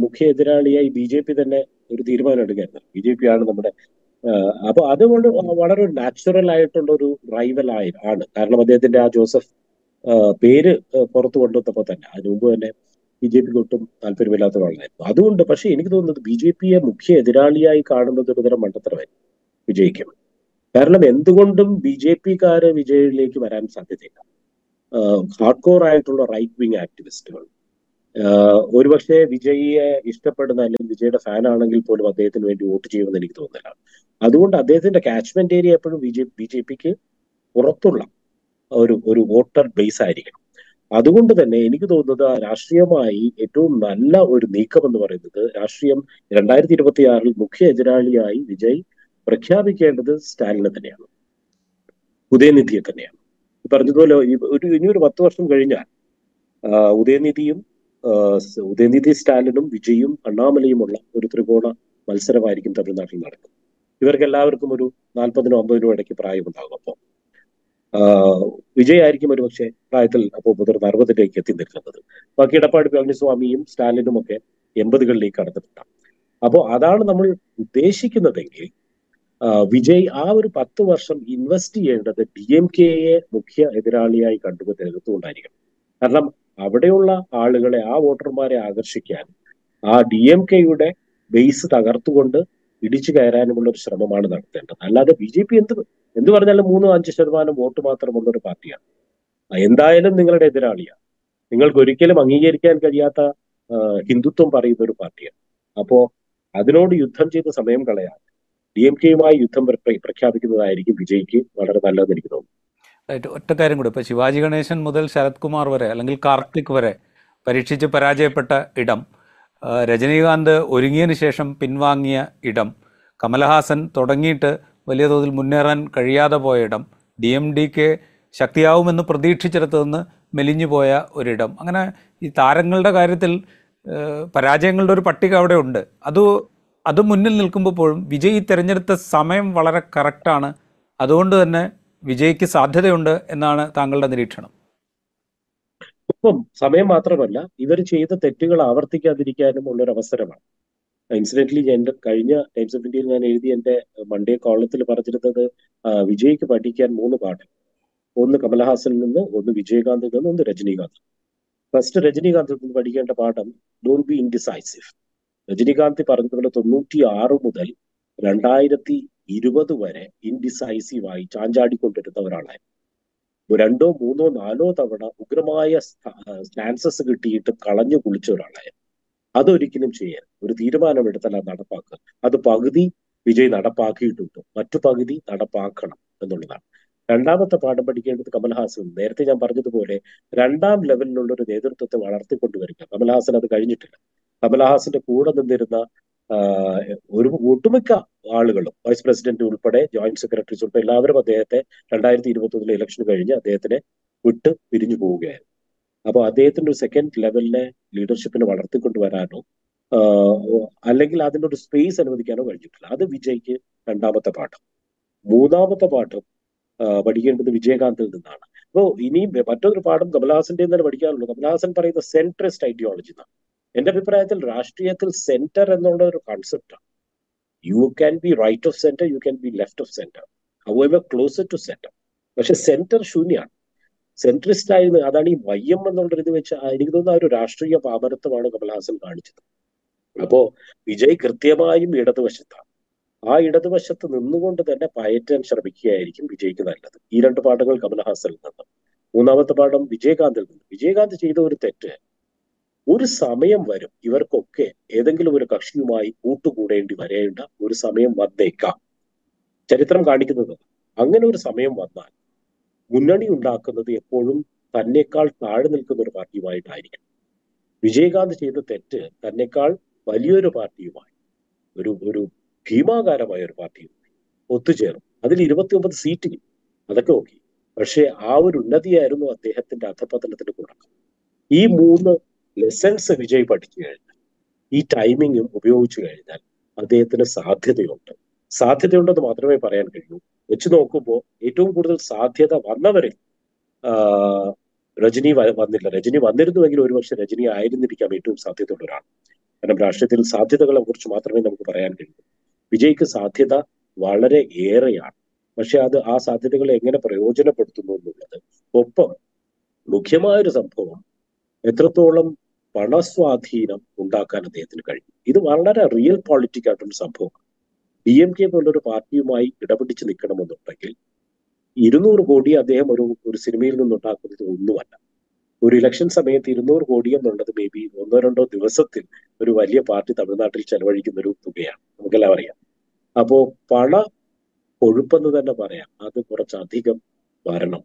മുഖ്യ എതിരാളിയായി ബി ജെ പി തന്നെ ഒരു തീരുമാനം എടുക്കായിരുന്നു ബി ജെ പി ആണ് നമ്മുടെ അപ്പൊ അതുകൊണ്ട് വളരെ നാച്ചുറൽ ആയിട്ടുള്ള ഒരു റൈവൽ ആയി ആണ്. കാരണം അദ്ദേഹത്തിന്റെ ആ ജോസഫ് പേര് പുറത്തു കൊണ്ടുവന്നപ്പോൾ തന്നെ അതിനു മുമ്പ് തന്നെ ബി ജെ പിക്ക് ഒട്ടും താല്പര്യമില്ലാത്ത ഒരാളായിരുന്നു അതുകൊണ്ട് പക്ഷെ എനിക്ക് തോന്നുന്നത് ബി ജെ പിയെ മുഖ്യ എതിരാളിയായി കാണുന്നത് ഒരു തരം മണ്ടത്തരമായിരുന്നു വിജയിക്കും. കാരണം എന്തുകൊണ്ടും ബി ജെ പിക്കാര് വിജയിലേക്ക് വരാൻ സാധ്യതയില്ല. ഹാർഡ് കോർ ആയിട്ടുള്ള റൈറ്റ് വിങ് ആക്ടിവിസ്റ്റുകൾ ഒരുപക്ഷെ വിജയിയെ ഇഷ്ടപ്പെടുന്ന അല്ലെങ്കിൽ വിജയുടെ ഫാൻ ആണെങ്കിൽ പോലും അദ്ദേഹത്തിന് വേണ്ടി വോട്ട് ചെയ്യുമെന്ന് എനിക്ക് തോന്നുന്നില്ല അതുകൊണ്ട് അദ്ദേഹത്തിന്റെ കാച്ച്മെന്റ് ഏരിയ എപ്പോഴും ബി ജെ ബി ജെ പിക്ക് പുറത്തുള്ള ഒരു ഒരു വോട്ടർ ബേസ് ആയിരിക്കണം. അതുകൊണ്ട് തന്നെ എനിക്ക് തോന്നുന്നത് രാഷ്ട്രീയമായി ഏറ്റവും നല്ല ഒരു നീക്കം എന്ന് പറയുന്നത് രാഷ്ട്രീയം രണ്ടായിരത്തി ഇരുപത്തി ആറിൽ മുഖ്യ എതിരാളിയായി വിജയ് പ്രഖ്യാപിക്കേണ്ടത് സ്റ്റാലിനെ തന്നെയാണ്. ഉദയനിധിയെ തന്നെയാണ്. പറഞ്ഞതുപോലെ ഒരു ഇനി ഒരു പത്ത് വർഷം കഴിഞ്ഞാൽ ഉദയനിധിയും ഉദയനിധി സ്റ്റാലിനും വിജയും അണ്ണാമലയുമുള്ള ഒരു ത്രികോണ മത്സരമായിരിക്കും തമിഴ്നാട്ടിൽ നടക്കും. ഇവർക്ക് എല്ലാവർക്കും ഒരു നാൽപ്പതിനോ അമ്പതിനോ ഇടയ്ക്ക് പ്രായമുണ്ടാകും അപ്പോൾ വിജയ് ആയിരിക്കും ഒരു പക്ഷേ പ്രായത്തിൽ അപ്പോൾ മുതിർന്ന അറുപതിലേക്ക് എത്തി നിൽക്കുന്നത്. ബാക്കി എടപ്പാടി പളനിസ്വാമിയും സ്റ്റാലിനും ഒക്കെ എൺപതുകളിലേക്ക് കടന്നിട്ടുണ്ടാകും അപ്പോൾ അതാണ് നമ്മൾ ഉദ്ദേശിക്കുന്നതെങ്കിൽ വിജയ് ആ ഒരു പത്ത് വർഷം ഇൻവെസ്റ്റ് ചെയ്യേണ്ടത് ഡി എം കെയെ മുഖ്യ എതിരാളിയായി കണ്ടുകൊണ്ട് തിരഞ്ഞെടുത്തുകൊണ്ടായിരിക്കണം കാരണം അവിടെയുള്ള ആളുകളെ ആ വോട്ടർമാരെ ആകർഷിക്കാൻ ആ ഡി എം കെയുടെ ബേസ് തകർത്തുകൊണ്ട് ഇടിച്ചു കയറാനുമുള്ള ഒരു ശ്രമമാണ് നടത്തേണ്ടത്. അല്ലാതെ ബി ജെ പി എന്ത് എന്ത് പറഞ്ഞാലും മൂന്നോ അഞ്ച് ശതമാനം വോട്ട് മാത്രമുള്ള ഒരു പാർട്ടിയാണ്. എന്തായാലും നിങ്ങളുടെ എതിരാളിയാണ്. നിങ്ങൾക്ക് ഒരിക്കലും അംഗീകരിക്കാൻ കഴിയാത്ത ഹിന്ദുത്വം പറയുന്ന ഒരു പാർട്ടിയാണ്. അപ്പോ അതിനോട് യുദ്ധം ചെയ്ത് സമയം കളയാൻ ഡി എം കെയുമായി യുദ്ധം പ്രഖ്യാപിക്കുന്നതായിരിക്കും വിജയ്ക്ക് വളരെ നല്ലതെന്ന് എനിക്ക് തോന്നുന്നു. റൈറ്റ് ഒറ്റ കാര്യം കൂടി. ഇപ്പോൾ ശിവാജി ഗണേശൻ മുതൽ ശരത് കുമാർ വരെ അല്ലെങ്കിൽ കാർത്തിക് വരെ പരീക്ഷിച്ച് പരാജയപ്പെട്ട ഇടം രജനീകാന്ത് ഒരുങ്ങിയതിന് ശേഷം പിൻവാങ്ങിയ ഇടം കമലഹാസൻ തുടങ്ങിയിട്ട് വലിയ തോതിൽ മുന്നേറാൻ കഴിയാതെ പോയ ഇടം ഡി എം ഡി കെ ശക്തിയാവുമെന്ന് പ്രതീക്ഷിച്ചിടത്തു നിന്ന് മെലിഞ്ഞു പോയ ഒരിടം. അങ്ങനെ ഈ താരങ്ങളുടെ കാര്യത്തിൽ പരാജയങ്ങളുടെ ഒരു പട്ടിക അവിടെ ഉണ്ട്. അത് അത് മുന്നിൽ നിൽക്കുമ്പോഴും വിജയ് തിരഞ്ഞെടുത്ത സമയം വളരെ കറക്റ്റാണ് അതുകൊണ്ട് തന്നെ വിജയ്ക്ക് സാധ്യതയുണ്ട് എന്നാണ് താങ്കളുടെ നിരീക്ഷണം. ഇപ്പം സമയം മാത്രമല്ല ഇവർ ചെയ്ത തെറ്റുകൾ ആവർത്തിക്കാതിരിക്കാനും ഉള്ളൊരു അവസരമാണ്. ഇൻസിഡന്റ്ലി എന്റെ കഴിഞ്ഞ ടൈംസ് ഓഫ് ഇന്ത്യയിൽ ഞാൻ എഴുതി എന്റെ മൺഡേ കോളത്തിൽ പറഞ്ഞിരുന്നത് വിജയ്ക്ക് പഠിക്കാൻ മൂന്ന് പാഠം. ഒന്ന് കമലഹാസനിൽ നിന്ന് ഒന്ന് വിജയകാന്തിൽ നിന്ന് ഒന്ന് രജനീകാന്ത് ഫസ്റ്റ് രജനീകാന്തിൽ നിന്ന് പഠിക്കേണ്ട പാഠം ഡോണ്ട് ബി ഇൻഡിസൈസീവ് രജനീകാന്ത് പറഞ്ഞതുപോലെ തൊണ്ണൂറ്റി ആറ് മുതൽ രണ്ടായിരത്തി ഇരുപത് വരെ ഇൻഡിസൈസീവ് ആയി ചാഞ്ചാടിക്കൊണ്ടിരുന്ന ഒരാളായിരുന്നു രണ്ടോ മൂന്നോ നാലോ തവണ ഉഗ്രമായ സ്റ്റാൻസസ് കിട്ടിയിട്ട് കളഞ്ഞു കുളിച്ച ഒരാളായിരുന്നു അതൊരിക്കലും ചെയ്യാൻ ഒരു തീരുമാനമെടുത്താൽ അത് നടപ്പാക്കുക. അത് പകുതി വിജയ് നടപ്പാക്കിയിട്ടുണ്ട്. മറ്റു പകുതി നടപ്പാക്കണം എന്നുള്ളതാണ്. രണ്ടാമത്തെ പാഠം പഠിക്കേണ്ടത് കമൽഹാസൻ. നേരത്തെ ഞാൻ പറഞ്ഞതുപോലെ രണ്ടാം ലെവലിലുള്ള ഒരു നേതൃത്വത്തെ വളർത്തിക്കൊണ്ടുവരിക. കമൽഹാസൻ അത് കഴിഞ്ഞിട്ടില്ല. കമൽഹാസന്റെ കൂടെ നിന്നിരുന്ന ഒരു ഒട്ടുമിക്ക ആളുകളും വൈസ് പ്രസിഡന്റ് ഉൾപ്പെടെ ജോയിന്റ് സെക്രട്ടറീസ് ഉൾപ്പെടെ എല്ലാവരും അദ്ദേഹത്തെ രണ്ടായിരത്തി ഇരുപത്തി ഒന്നിലെ ഇലക്ഷൻ കഴിഞ്ഞ് അദ്ദേഹത്തിനെ വിട്ട് പിരിഞ്ഞു പോവുകയായിരുന്നു. അപ്പോൾ അദ്ദേഹത്തിന്റെ ഒരു സെക്കൻഡ് ലെവലിലെ ലീഡർഷിപ്പിനെ വളർത്തിക്കൊണ്ടുവരാനോ അല്ലെങ്കിൽ അതിന്റെ ഒരു സ്പേസ് അനുവദിക്കാനോ കഴിഞ്ഞിട്ടില്ല. അത് വിജയ്ക്ക് രണ്ടാമത്തെ പാഠം. മൂന്നാമത്തെ പാഠം പഠിക്കേണ്ടത് വിജയകാന്തിൽ നിന്നാണ്. അപ്പോൾ ഇനിയും മറ്റൊരു പാഠം കമലഹാസന്റെ തന്നെ പഠിക്കാനുള്ളൂ. കമലഹാസൻ പറയുന്ന സെൻട്രിസ്റ്റ് ഐഡിയോളജി എന്നാണ്. എന്റെ അഭിപ്രായത്തിൽ രാഷ്ട്രീയത്തിൽ സെന്റർ എന്നുള്ള ഒരു കോൺസെപ്റ്റാണ് you can be right of centre you can be left of centre however closer to centre പക്ഷെ സെന്റർ ശൂന്യാണ്. സെൻട്രിസ്റ്റ് ആയിരുന്നു അതാണ് ഈ വയ്യം എന്നുള്ള ഇത് വെച്ച് എനിക്ക് തോന്നുന്ന ആ ഒരു രാഷ്ട്രീയ പാപരത്വമാണ് കമൽഹാസൻ കാണിച്ചത്. അപ്പോ വിജയ് കൃത്യമായും ഇടതുവശത്താണ്. ആ ഇടതുവശത്ത് നിന്നുകൊണ്ട് തന്നെ പയറ്റാൻ ശ്രമിക്കുകയായിരിക്കും വിജയ്ക്ക് നല്ലത്. ഈ രണ്ട് പാഠങ്ങൾ കമൽഹാസനിൽ നിന്ന്. മൂന്നാമത്തെ പാഠം വിജയകാന്തിൽ നിന്ന്. വിജയകാന്ത് ചെയ്ത ഒരു തെറ്റ് ഒരു സമയം വരും ഇവർക്കൊക്കെ ഏതെങ്കിലും ഒരു കക്ഷിയുമായി കൂട്ടുകൂടേണ്ടി വരേണ്ട ഒരു സമയം വന്നേക്കാം. ചരിത്രം കാണിക്കുന്നത് അങ്ങനെ ഒരു സമയം വന്നാൽ മുന്നണി ഉണ്ടാക്കുന്നത് എപ്പോഴും തന്നെക്കാൾ താഴെ നിൽക്കുന്ന ഒരു പാർട്ടിയുമായിട്ടായിരിക്കും. വിജയകാന്ത് ചെയ്ത തെറ്റ് തന്നെക്കാൾ വലിയൊരു പാർട്ടിയുമായി ഒരു ഒരു ഭീമാകാരമായ ഒരു പാർട്ടിയുമായി ഒത്തുചേർന്നു. അതിൽ ഇരുപത്തിയൊമ്പത് സീറ്റ് കിട്ടി. അതൊക്കെ ഓക്കെ. പക്ഷേ ആ ഒരു ഉന്നതിയായിരുന്നു അദ്ദേഹത്തിന്റെ അധപതനത്തിന് തുടക്കം. ഈ മൂന്ന് ലെസൺസ് വിജയ് പഠിച്ചു കഴിഞ്ഞാൽ ഈ ടൈമിങ്ങും ഉപയോഗിച്ചു കഴിഞ്ഞാൽ അദ്ദേഹത്തിന് സാധ്യതയുണ്ട്. സാധ്യതയുണ്ടെന്ന് മാത്രമേ പറയാൻ കഴിയൂ. വെച്ച് നോക്കുമ്പോൾ ഏറ്റവും കൂടുതൽ സാധ്യത വന്നവരിൽ രജനി വന്നില്ല. രജനി വന്നിരുന്നുവെങ്കിൽ ഒരുപക്ഷെ രജനി ആയിരുന്നിരിക്കാം ഏറ്റവും സാധ്യതയുള്ള ഒരാൾ. കാരണം രാഷ്ട്രീയത്തിൽ സാധ്യതകളെ കുറിച്ച് മാത്രമേ നമുക്ക് പറയാൻ കഴിയൂ. വിജയ്ക്ക് സാധ്യത വളരെ ഏറെയാണ്. പക്ഷെ അത് ആ സാധ്യതകളെ എങ്ങനെ പ്രയോജനപ്പെടുത്തുന്നു എന്നുള്ളത് ഒപ്പം മുഖ്യമായൊരു സംഭവം എത്രത്തോളം പണസ്വാധീനം ഉണ്ടാക്കാൻ അദ്ദേഹത്തിന് കഴിയും ഇത് വളരെ റിയൽ പോളിറ്റിക് ആയിട്ടൊരു സംഭവമാണ്. ഡി എം കെ പോലൊരു പാർട്ടിയുമായി ഇടപിടിച്ച് നിൽക്കണമെന്നുണ്ടെങ്കിൽ ഇരുന്നൂറ് കോടി അദ്ദേഹം ഒരു ഒരു സിനിമയിൽ നിന്നുണ്ടാക്കുന്നത് ഒന്നുമല്ല. ഒരു ഇലക്ഷൻ സമയത്ത് ഇരുന്നൂറ് കോടി എന്നുള്ളത് മേ ബി ഒന്നോ രണ്ടോ ദിവസത്തിൽ ഒരു വലിയ പാർട്ടി തമിഴ്നാട്ടിൽ ചെലവഴിക്കുന്ന ഒരു തുകയാണ്. നമുക്കെല്ലാം അറിയാം. അപ്പോ പണ കൊഴുപ്പെന്ന് തന്നെ പറയാം. അത് കുറച്ചധികം വരണം.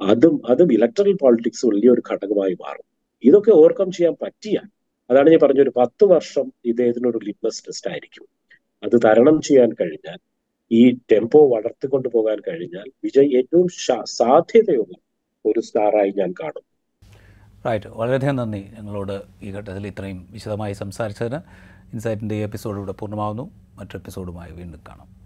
അതും അതും ഇലക്ട്രൽ പോളിറ്റിക്സ് വലിയൊരു ഘടകമായി മാറും. ഇതൊക്കെ ഓവർകം ചെയ്യാൻ പറ്റിയ അതാണ് ഞാൻ പറഞ്ഞ ഒരു പത്ത് വർഷം ഇദ്ദേഹത്തിനൊരു ലിറ്റ്മസ് ടെസ്റ്റ് ആയിരിക്കും. അത് തരണം ചെയ്യാൻ കഴിഞ്ഞാൽ ഈ ടെമ്പോ വളർത്തിക്കൊണ്ടു പോകാൻ കഴിഞ്ഞാൽ വിജയ് ഏറ്റവും സാധ്യതയുള്ള ഒരു സ്റ്റാറായി ഞാൻ കാണും. റൈറ്റ് വളരെയധികം നന്ദി ഞങ്ങളോട് ഈ ഘട്ടത്തിൽ ഇത്രയും വിശദമായി സംസാരിച്ചതിന്. ഇൻസൈറ്റിന്റെ ഈ എപ്പിസോഡ് ഇവിടെ പൂർണമാകുന്നു മറ്റൊരു എപ്പിസോഡുമായി വീണ്ടും കാണാം.